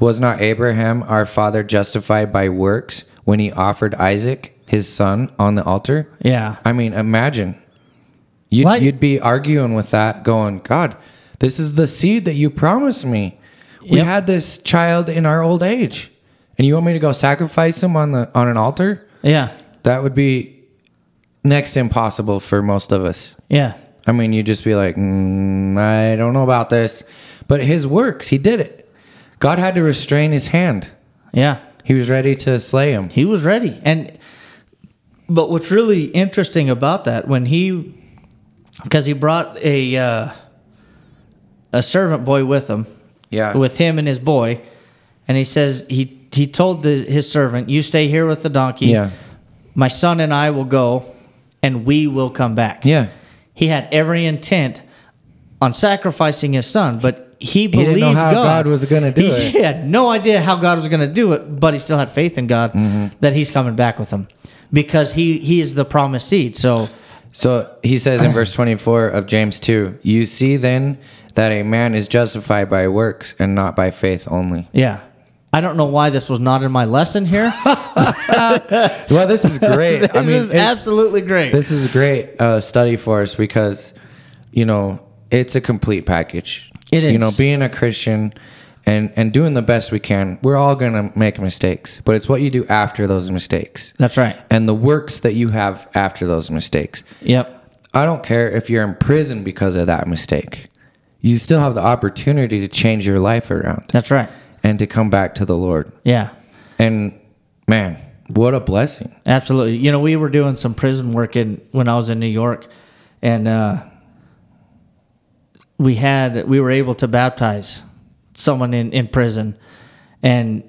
Was not Abraham our father justified by works when he offered Isaac, his son, on the altar? Yeah. I mean, imagine. You'd, What? you'd be arguing with that, going, God, this is the seed that you promised me. We Yep. had this child in our old age, and you want me to go sacrifice him on the on an altar? Yeah. That would be next to impossible for most of us. Yeah. I mean, you'd just be like, mm, I don't know about this, but his works, he did it. God had to restrain his hand. Yeah. He was ready to slay him. He was ready. And but what's really interesting about that when he because he brought a uh, a servant boy with him Yeah. with him and his boy, and he says he he told the, his servant, "You stay here with the donkey. Yeah. My son and I will go, and we will come back." Yeah. He had every intent on sacrificing his son, but he believed didn't know how God. God was gonna do he it. He had no idea how God was going to do it, but he still had faith in God Mm-hmm. that he's coming back with him because he he is the promised seed. So So he says in verse 24 of James 2, You see then that a man is justified by works and not by faith only. yeah. I don't know why this was not in my lesson here. Well, this is great. this I mean, is absolutely great. this is a great uh, study for us because, you know, it's a complete package. It is. You know, being a Christian and, and doing the best we can, we're all going to make mistakes, but it's what you do after those mistakes That's right. and the works that you have after those mistakes. Yep. I don't care if you're in prison because of that mistake. You still have the opportunity to change your life around That's right. And to come back to the Lord. Yeah. And man, what a blessing. Absolutely. You know, we were doing some prison work in when I was in New York, and uh, we had we were able to baptize someone in in prison, and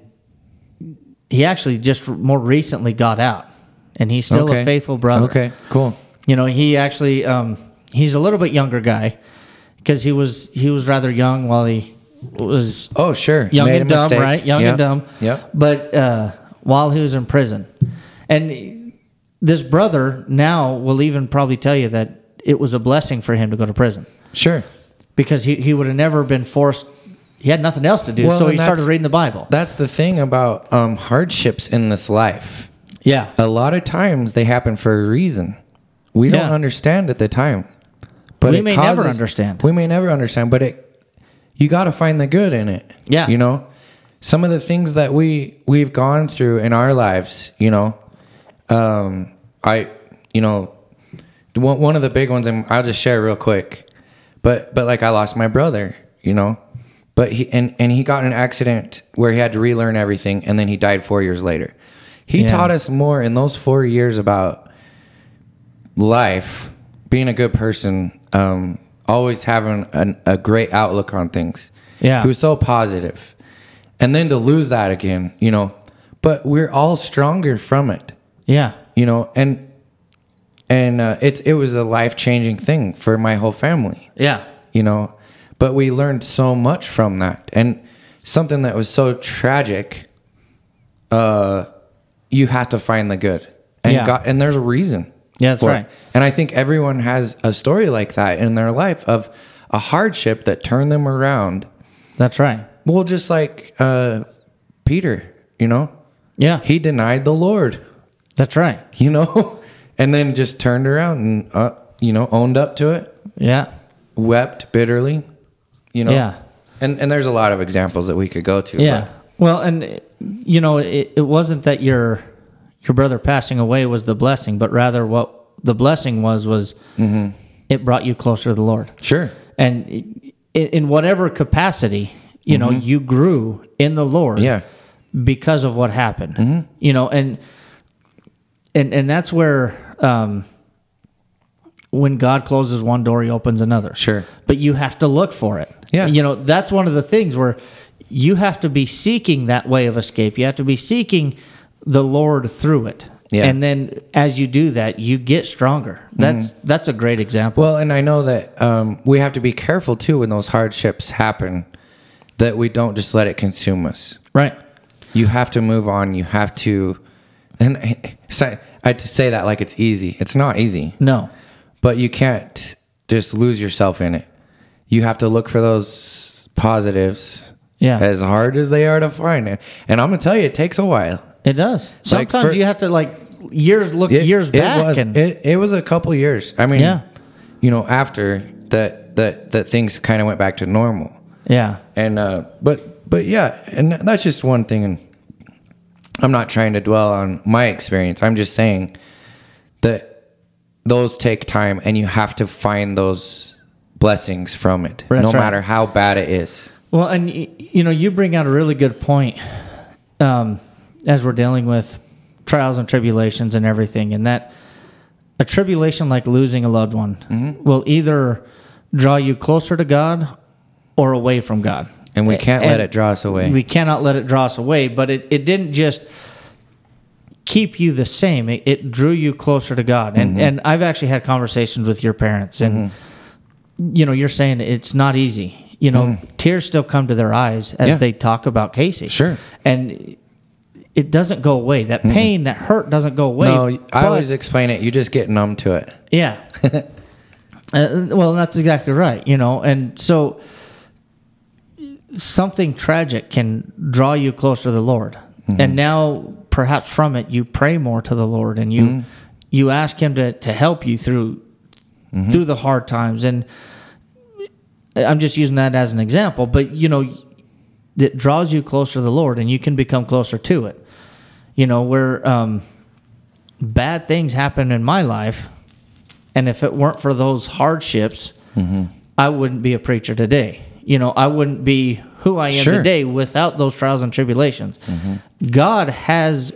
he actually just more recently got out, and he's still Okay. a faithful brother. Okay, cool. You know, he actually um, he's a little bit younger guy because he was he was rather young while he was Oh, sure. young Made and dumb, mistake. right? Young Yep. and dumb. Yep. But uh, while he was in prison, and this brother now will even probably tell you that it was a blessing for him to go to prison Sure. because he, he would have never been forced. He had nothing else to do, Well, so he started reading the Bible. That's the thing about um, hardships in this life. Yeah, A lot of times they happen for a reason. We don't understand at the time. But We may never understand. We may never understand, but it you got to find the good in it. Yeah. You know, some of the things that we we've gone through in our lives, you know, um, I, you know, one, one of the big ones, and I'll just share real quick, but but like I lost my brother, you know, but he and and he got in an accident where he had to relearn everything, and then he died four years later. He Yeah. taught us more in those four years about life, being a good person, um, always having an, a great outlook on things. Yeah. he was so positive, and then to lose that again, you know. But we're all stronger from it yeah, you know and and uh, it it was a life changing thing for my whole family yeah, you know but we learned so much from that and something that was so tragic uh you have to find the good and Yeah. God, and there's a reason Yeah, that's it. right. and i think everyone has a story like that in their life of a hardship that turned them around that's right. well just like uh peter you know Yeah, he denied the lord that's right. you know, and then just turned around and uh, you know owned up to it, Yeah, wept bitterly, you know. Yeah. And and there's a lot of examples that we could go to. yeah. Well, and you know, it, it wasn't that your your brother passing away was the blessing, but rather what the blessing was was Mm-hmm. it brought you closer to the Lord. sure. and in, in whatever capacity you know you grew in the lord Mm-hmm. Yeah. because of what happened Mm-hmm. you know and and and that's where um when god closes one door he opens another Sure. but you have to look for it Yeah. you know that's one of the things where you have to be seeking that way of escape you have to be seeking the lord through it Yeah. and then as you do that you get stronger that's that's a great example Well, and I know that um, we have to be careful too when those hardships happen, that we don't just let it consume us. right You have to move on. You have to, and so I to say that like it's easy. It's not easy. no but you can't just lose yourself in it. You have to look for those positives. Yeah. As hard as they are to find it. And I'm gonna tell you, it takes a while. It does. Like, Sometimes for- you have to like years look It, years it back was, and it, it was a couple years. I mean, Yeah. you know, after that that that things kind of went back to normal. yeah, And uh but but yeah, and that's just one thing and I'm not trying to dwell on my experience. I'm just saying that those take time and you have to find those blessings from it That's no right. matter how bad it is. Well, and you know, you bring out a really good point um, as we're dealing with trials and tribulations and everything, and that a tribulation like losing a loved one Mm-hmm. will either draw you closer to God or away from God. And we can't let And it draw us away. We cannot let it draw us away, but it, it didn't just keep you the same. It, it drew you closer to God. And Mm-hmm. and I've actually had conversations with your parents and you know, you're saying it's not easy. You know, tears still come to their eyes as Mm-hmm. Yeah. they talk about Casey. Sure. And it doesn't go away. That mm-hmm. pain, that hurt doesn't go away. no, I always explain it. You just get numb to it. yeah. uh, well, that's exactly right. You know, and so something tragic can draw you closer to the Lord, mm-hmm. and now perhaps from it you pray more to the Lord, and you mm-hmm. you ask Him to to help you through through the hard times. And I'm just using that as an example, but you know, it draws you closer to the Lord, and you can become closer to it. You know, where um, bad things happen in my life, and if it weren't for those hardships, I wouldn't be a preacher today. You know, I wouldn't be who I am Sure. today without those trials and tribulations. God has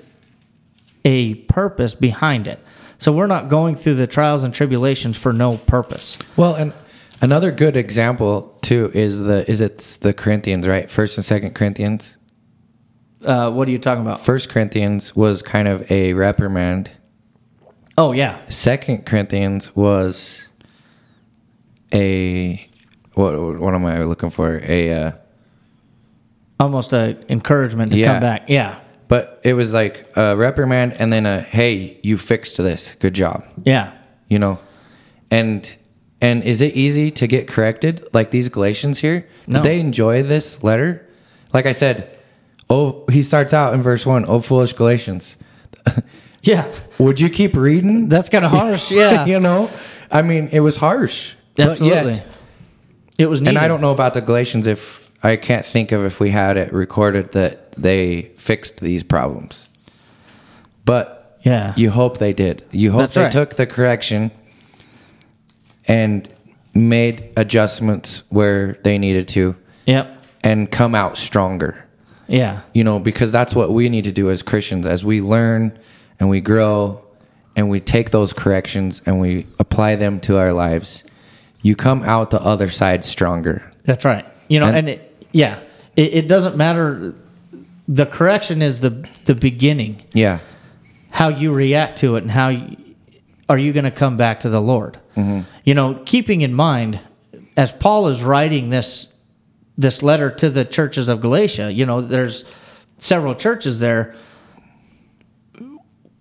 a purpose behind it. So we're not going through the trials and tribulations for no purpose. Well, and another good example too is the is it's the Corinthians, right? First and Second Corinthians. Uh, what are you talking about? First Corinthians was kind of a reprimand. Oh yeah, Second Corinthians was a what? What am I looking for? A uh, almost a encouragement to Yeah. come back. Yeah, But it was like a reprimand and then a hey, you fixed this. Good job. yeah, You know? And and is it easy to get corrected like these Galatians here? No. Did they enjoy this letter? Like I said, oh he starts out in verse 1, oh foolish Galatians. yeah. Would you keep reading? That's kind of harsh. Yeah, you know? I mean, it was harsh. absolutely. yet- it was needed. and I don't know about the Galatians if I can't think of if we had it recorded that they fixed these problems. But Yeah, you hope they did. You hope That's they right. took the correction and made adjustments where they needed to Yep. and come out stronger. Yeah. You know, because that's what we need to do as Christians as we learn and we grow and we take those corrections and we apply them to our lives. You come out the other side stronger. That's right. You know, And- and, it, yeah, it, it doesn't matter. The correction is the the beginning. Yeah. How you react to it, and how you, are you going to come back to the Lord? Mm-hmm. You know, keeping in mind as Paul is writing this this letter to the churches of Galatia. You know, there's several churches there.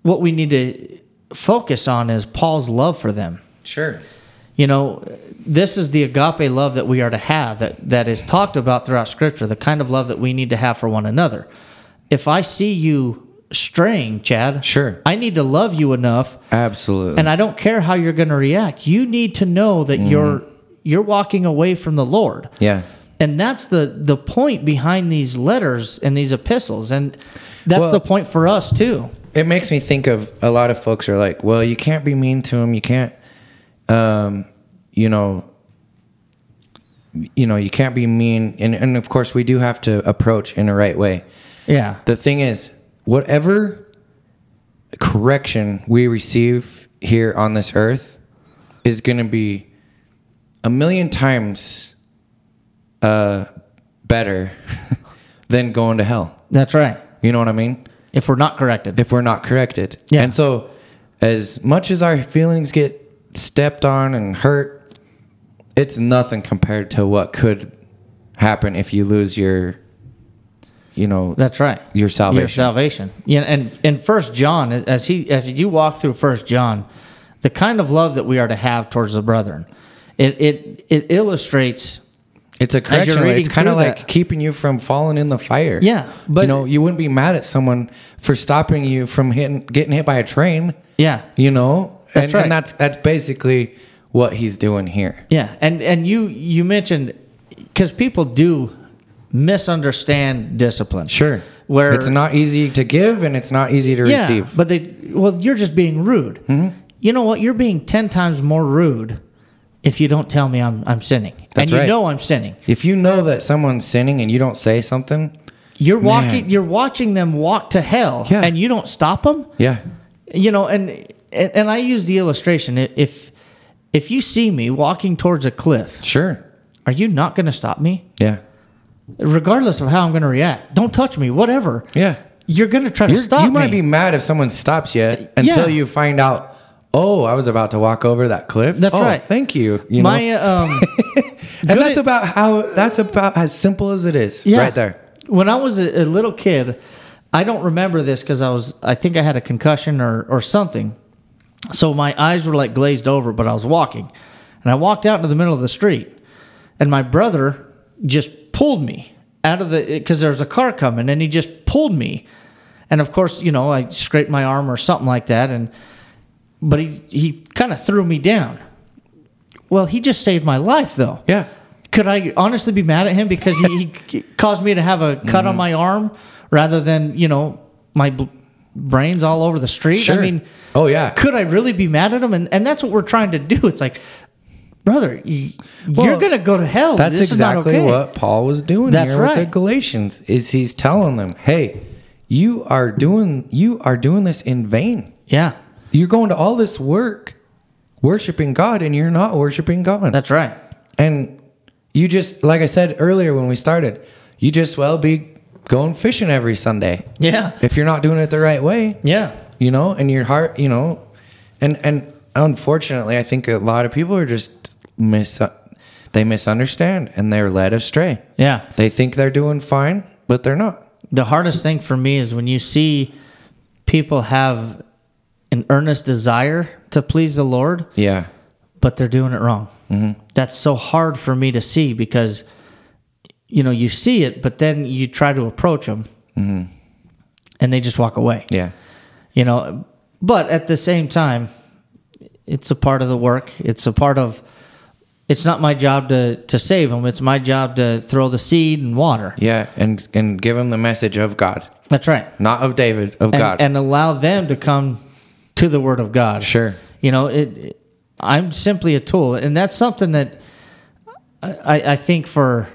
What we need to focus on is Paul's love for them. Sure. You know, this is the agape love that we are to have that, that is talked about throughout Scripture, the kind of love that we need to have for one another. If I see you straying, Chad, Sure. I need to love you enough, Absolutely. and I don't care how you're going to react. You need to know that mm-hmm. you're you're walking away from the Lord, yeah. And that's the the point behind these letters and these epistles, and that's Well- the point for us too. It makes me think of a lot of folks are like, well, you can't be mean to them You can't, um, you know, you know, you can't be mean. And, and of course, we do have to approach in the right way. Yeah, The thing is, whatever correction we receive here on this earth is going to be a million times uh, better than going to hell. that's right. You know what I mean? If we're not corrected, if we're not corrected. Yeah. And so, as much as our feelings get stepped on and hurt, it's nothing compared to what could happen if you lose your, you know, That's right. Your salvation. Your salvation. Yeah, and in First John, as he as you walk through First John, the kind of love that we are to have towards the brethren, it it it illustrates. It's a correction. reading It's kind of like that- keeping you from falling in the fire. Yeah, but- you know, you wouldn't be mad at someone for stopping you from hitting, getting hit by a train. Yeah, You know, That's and, right. and that's that's basically what he's doing here. yeah, and and you you mentioned because people do misunderstand discipline. Sure. Where- it's not easy to give and it's not easy to Yeah, receive. Mm-hmm. but they well, you're just being rude. You know what? You're being ten times more rude if you don't tell me I'm I'm sinning, That's and you right. know I'm sinning. If you know that someone's sinning and you don't say something, You're walking. Man. You're watching them walk to hell, Yeah. and you don't stop them. yeah, You know, and and I use the illustration. If if you see me walking towards a cliff, sure, are you not going to stop me, yeah, regardless of how I'm going to react? Don't touch me, whatever. yeah. You're going to try to You're, stop you might me. be mad if someone stops you until Yeah. you find out. Oh, I was about to walk over that cliff. That's Oh, right. Thank you. You know, um, and that's about how. That's about as simple as it is. Yeah. Right there. When I was a, a little kid, I don't remember this because I was, I think I had a concussion or, or something. So my eyes were like glazed over, but I was walking. And I walked out into the middle of the street. And my brother just pulled me out of the, because there was a car coming, and he just pulled me. And of course, you know, I scraped my arm or something like that. And, but he, he kind of threw me down. Well, he just saved my life, though Yeah. could I honestly be mad at him because he, he caused me to have a cut Mm-hmm. on my arm rather than you know my bl- brains all over the street? Sure. I mean, Oh yeah. could I really be mad at him? And and that's what we're trying to do. It's like, brother, you, you're Well, gonna go to hell. That's this exactly is not okay. what Paul was doing That's here with the. Galatians. Is he's telling them, "Hey, you are doing you are doing this in vain. Yeah, You're going to all this work worshiping God and you're not worshiping God." that's right. and you just like I said earlier when we started, you just well be going fishing every Sunday. Yeah, If you're not doing it the right way, yeah, you know, and your heart, you know, and and unfortunately, I think a lot of people are just mis they misunderstand and they're led astray. yeah. They think they're doing fine, but they're not. The hardest thing for me is when you see people have an earnest desire to please the Lord, Yeah. but they're doing it wrong. Mm-hmm. That's so hard for me to see because, you know, you see it, but then you try to approach them and they just walk away. Yeah. You know, but at the same time, it's a part of the work. It's a part of. It's not my job to to save them. It's my job to throw the seed and water. Yeah. And and give them the message of God, That's right. not of David, of and, God. and allow them to come to the Word of God. Sure. You know, it. it- I'm simply a tool, and that's something that I, I think for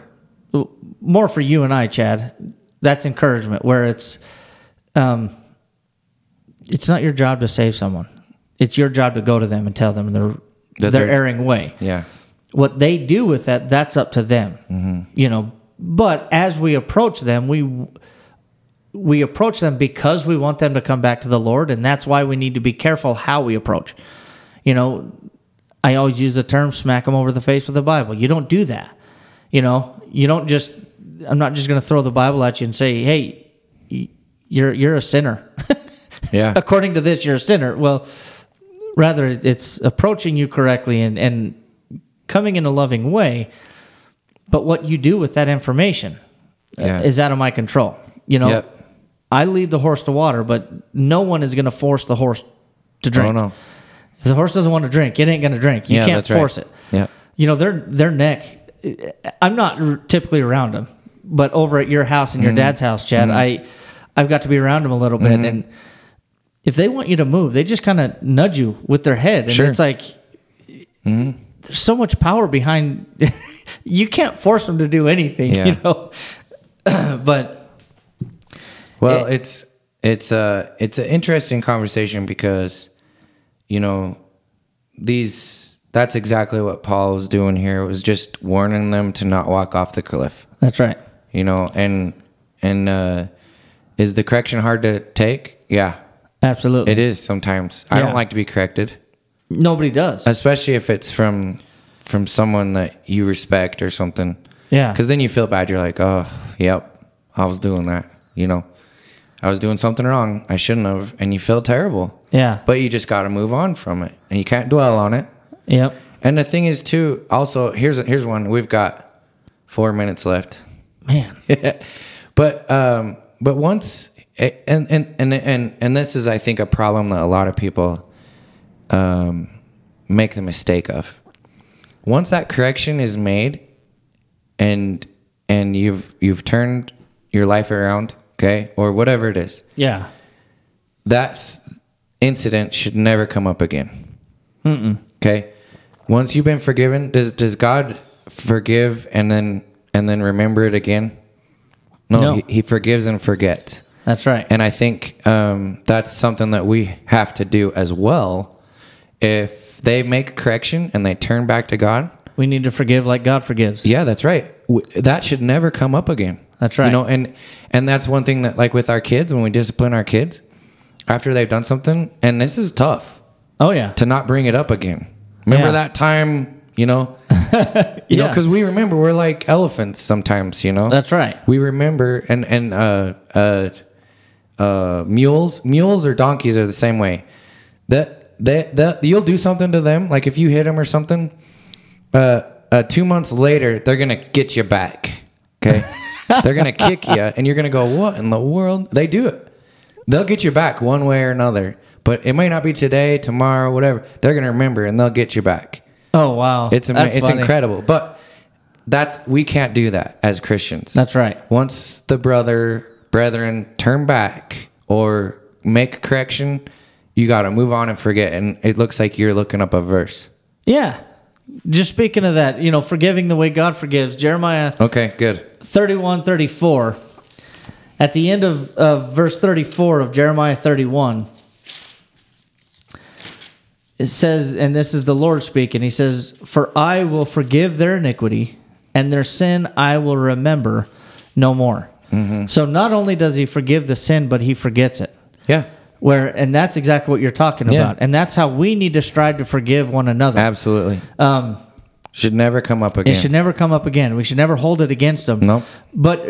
more for you and I, Chad. That's encouragement. Where it's, um, it's not your job to save someone. It's your job to go to them and tell them their That their erring way yeah. what they do with that that's up to them you know but as we approach them we we approach them because we want them to come back to the lord and that's why we need to be careful how we approach you know i always use the term smack them over the face with the bible you don't do that you know you don't just i'm not just going to throw the bible at you and say hey you're you're a sinner Yeah. according to this, you're a sinner. Well, rather, it's approaching you correctly and, and coming in a loving way. But what you do with that information Yeah. is out of my control. You know, Yep. I lead the horse to water, but no one is going to force the horse to drink. Oh no. If the horse doesn't want to drink, it ain't going to drink. You Yeah, can't that's right. force it. Yeah. You know, their their neck. I'm not r- typically around them, but over at your house and your Mm-hmm. dad's house, Chad, I I've got to be around them a little Mm-hmm. bit, and if they want you to move, they just kind of nudge you with their head, and Sure. it's like Mm-hmm. there's so much power behind. you can't force them to do anything, Yeah. you know. but Well, It- it's it's a it's an interesting conversation because you know these that's exactly what Paul was doing here. It was just warning them to not walk off the cliff. that's right. You know, and and uh is the correction hard to take? Yeah. Absolutely, It is sometimes. I don't like to be corrected, nobody does. especially if it's from from someone that you respect or something. yeah, Because then you feel bad. You're like, oh, yep, I was doing that. You know, I was doing something wrong. I shouldn't have. And you feel terrible. yeah, But you just got to move on from it. And you can't dwell on it. yep, And the thing is, too, also, here's, here's one. We've got four minutes left. man. but um, but once and and and and and this is I think a problem that a lot of people um, make the mistake of. Once that correction is made, and and you've you've turned your life around, okay, or whatever it is, Yeah, that incident should never come up again. Okay. Once you've been forgiven, does does God forgive and then and then remember it again? No, No. He, he forgives and forgets. that's right. And I think um, that's something that we have to do as well. If they make a correction and they turn back to God, we need to forgive like God forgives. yeah, that's right. That should never come up again. That's right. You know, and and that's one thing that like with our kids when we discipline our kids after they've done something, and this is tough Oh yeah, to not bring it up again. Remember Yeah. that time, you know? You know, Yeah. because we remember we're like elephants sometimes, you know. that's right. we remember, and and uh uh uh mules, mules or donkeys are the same way. That that that you'll do something to them, like if you hit them or something. Uh, uh, two months later, they're gonna get you back. Okay, they're gonna kick you, and you're gonna go, "What in the world?" They do it. They'll get you back one way or another, but it may not be today, tomorrow, whatever. They're gonna remember, and they'll get you back. Oh wow, It's ama- it's funny. incredible, but that's we can't do that as Christians. That's right. Once the brother brethren turn back or make a correction, you got to move on and forget. And it looks like you're looking up a verse. Yeah. Just speaking of that, you know, forgiving the way God forgives, Jeremiah Okay, good. 31 34. At the end of, of verse 34 of Jeremiah 31, it says, and this is the Lord speaking, he says, For I will forgive their iniquity, and their sin I will remember no more. So not only does he forgive the sin, but he forgets it. Yeah, Where and that's exactly what you're talking Yeah. about. And that's how we need to strive to forgive one another. absolutely. Um, Should never come up again. it should never come up again. We should never hold it against them. Nope. But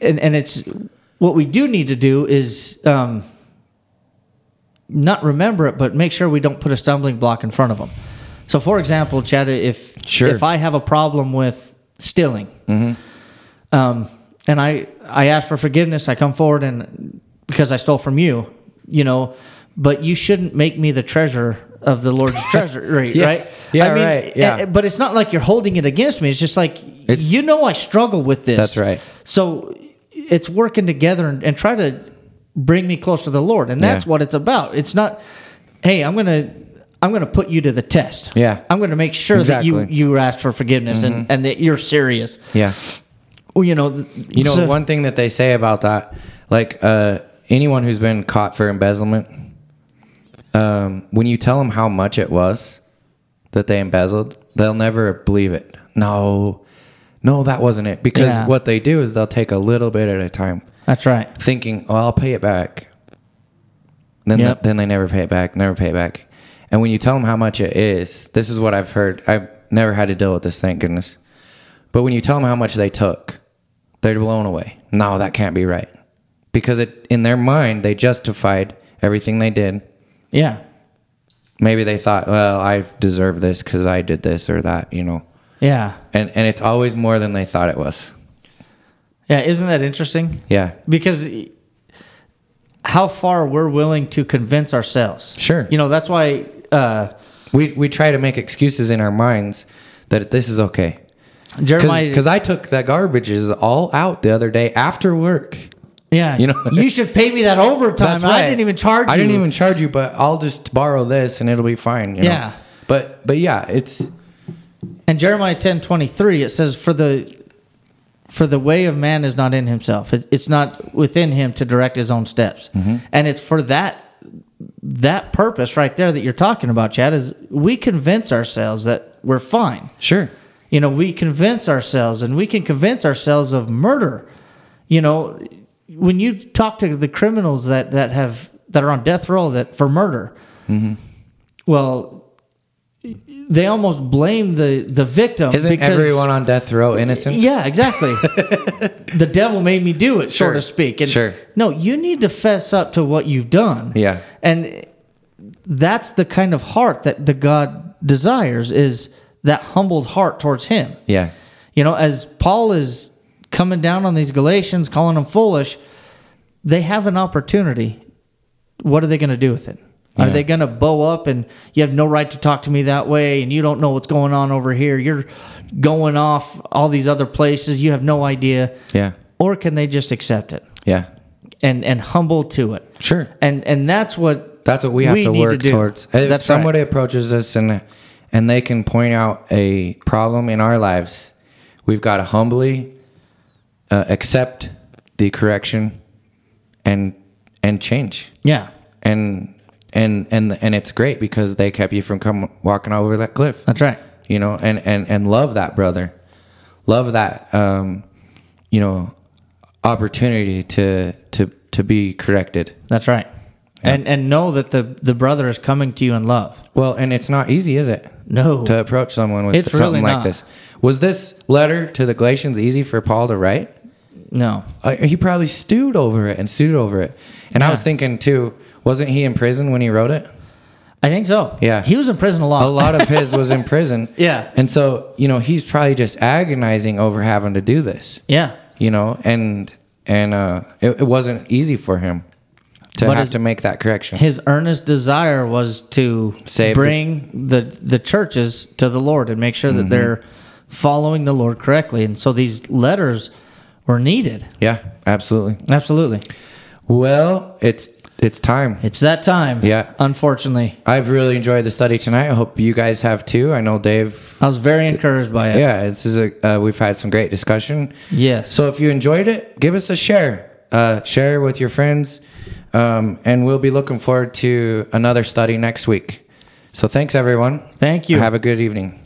and and it's what we do need to do is um, not remember it, but make sure we don't put a stumbling block in front of them. So, for example, Chad, if Sure. if I have a problem with stealing, um, and I I ask for forgiveness, I come forward and because I stole from you, you know, but you shouldn't make me the treasurer of the Lord's treasury, Yeah. right? Yeah, I mean, right, yeah. eh, But it's not like you're holding it against me. It's just like It's- you know I struggle with this. That's right. So it's working together and, and try to bring me closer to the Lord, and that's Yeah. what it's about. It's not, hey, I'm gonna. I'm going to put you to the test. Yeah. I'm going to make sure that you Mm-hmm. you ask for forgiveness and, and that you're serious. Yeah. Well, you know, You know, so- one thing that they say about that, like uh, anyone who's been caught for embezzlement, um, when you tell them how much it was that they embezzled, they'll never believe it. No, no, that wasn't it. Because Yeah. what they do is they'll take a little bit at a time, That's right. thinking, "Oh, I'll pay it back." Then, Yep. then they never pay it back, never pay it back. And when you tell them how much it is, this is what I've heard. I've never had to deal with this, thank goodness. But when you tell them how much they took, they're blown away. No, that can't be right. Because it, in their mind, they justified everything they did. Yeah. Maybe they thought, well, I deserve this because I did this or that, you know. Yeah. And and it's always more than they thought it was. Yeah. Isn't that interesting? Yeah. Because how far we're willing to convince ourselves. Sure. You know, that's why. Uh, We we try to make excuses in our minds that this is okay. Jeremiah, Because I took that garbages all out the other day after work. Yeah, you know- you should pay me that overtime. I didn't even charge you. I didn't even charge you, but I'll just borrow this and it'll be fine. you know? Yeah. But but yeah, it's And Jeremiah ten twenty three, it says, "For the for the way of man is not in himself; it, it's not within him to direct his own steps." Mm-hmm. And it's for that that purpose right there that you're talking about, Chad. Is we convince ourselves that we're fine. sure. You know, we convince ourselves, and we can convince ourselves of murder. You know, when you talk to the criminals that that have that are on death row that for murder, Mm-hmm. well, they almost blame the the victim. Isn't because- everyone on death row innocent? Yeah, exactly. the devil made me do it, so to speak. And sure. No, you need to fess up to what you've done. Yeah. and that's the kind of heart that the God desires is that humbled heart towards Him. Yeah. You know, as Paul is coming down on these Galatians, calling them foolish, they have an opportunity. What are they going to do with it? Are they going to bow up and you have no right to talk to me that way and you don't know what's going on over here? You're going off all these other places. You have no idea. Yeah. Or can they just accept it Yeah. and and humble to it? Sure. And and that's what That's what we have to work do. towards. If That's somebody right. approaches us and and they can point out a problem in our lives, we've got to humbly uh, accept the correction and and change. Yeah. And and and and it's great because they kept you from come walking all over that cliff. That's right. you know and and and love that brother love that um you know opportunity to to to be corrected That's right. And and know that the the brother is coming to you in love. well and it's not easy is it No. to approach someone with It's something really like this was this letter to the galatians easy for paul to write no. uh, he probably stewed over it and stewed over it and i was thinking too wasn't he in prison when he wrote it I think so. Yeah. He was in prison a lot. a lot of his was in prison Yeah. and so you know he's probably just agonizing over having to do this Yeah. you know, and and uh, it, it wasn't easy for him to But have his- to make that correction. His earnest desire was to Save the- bring the, the churches to the Lord and make sure that Mm-hmm. they're following the Lord correctly. And so these letters were needed. yeah, absolutely. Absolutely. Well, it's it's time. It's that time. Yeah. Unfortunately. I've really enjoyed the study tonight. I hope you guys have too. I know Dave. I was very encouraged by it. Yeah, this is a uh, we've had some great discussion. Yes. So if you enjoyed it, give us a share. Uh, share with your friends, um, and we'll be looking forward to another study next week. So thanks everyone. Thank you. Have a good evening.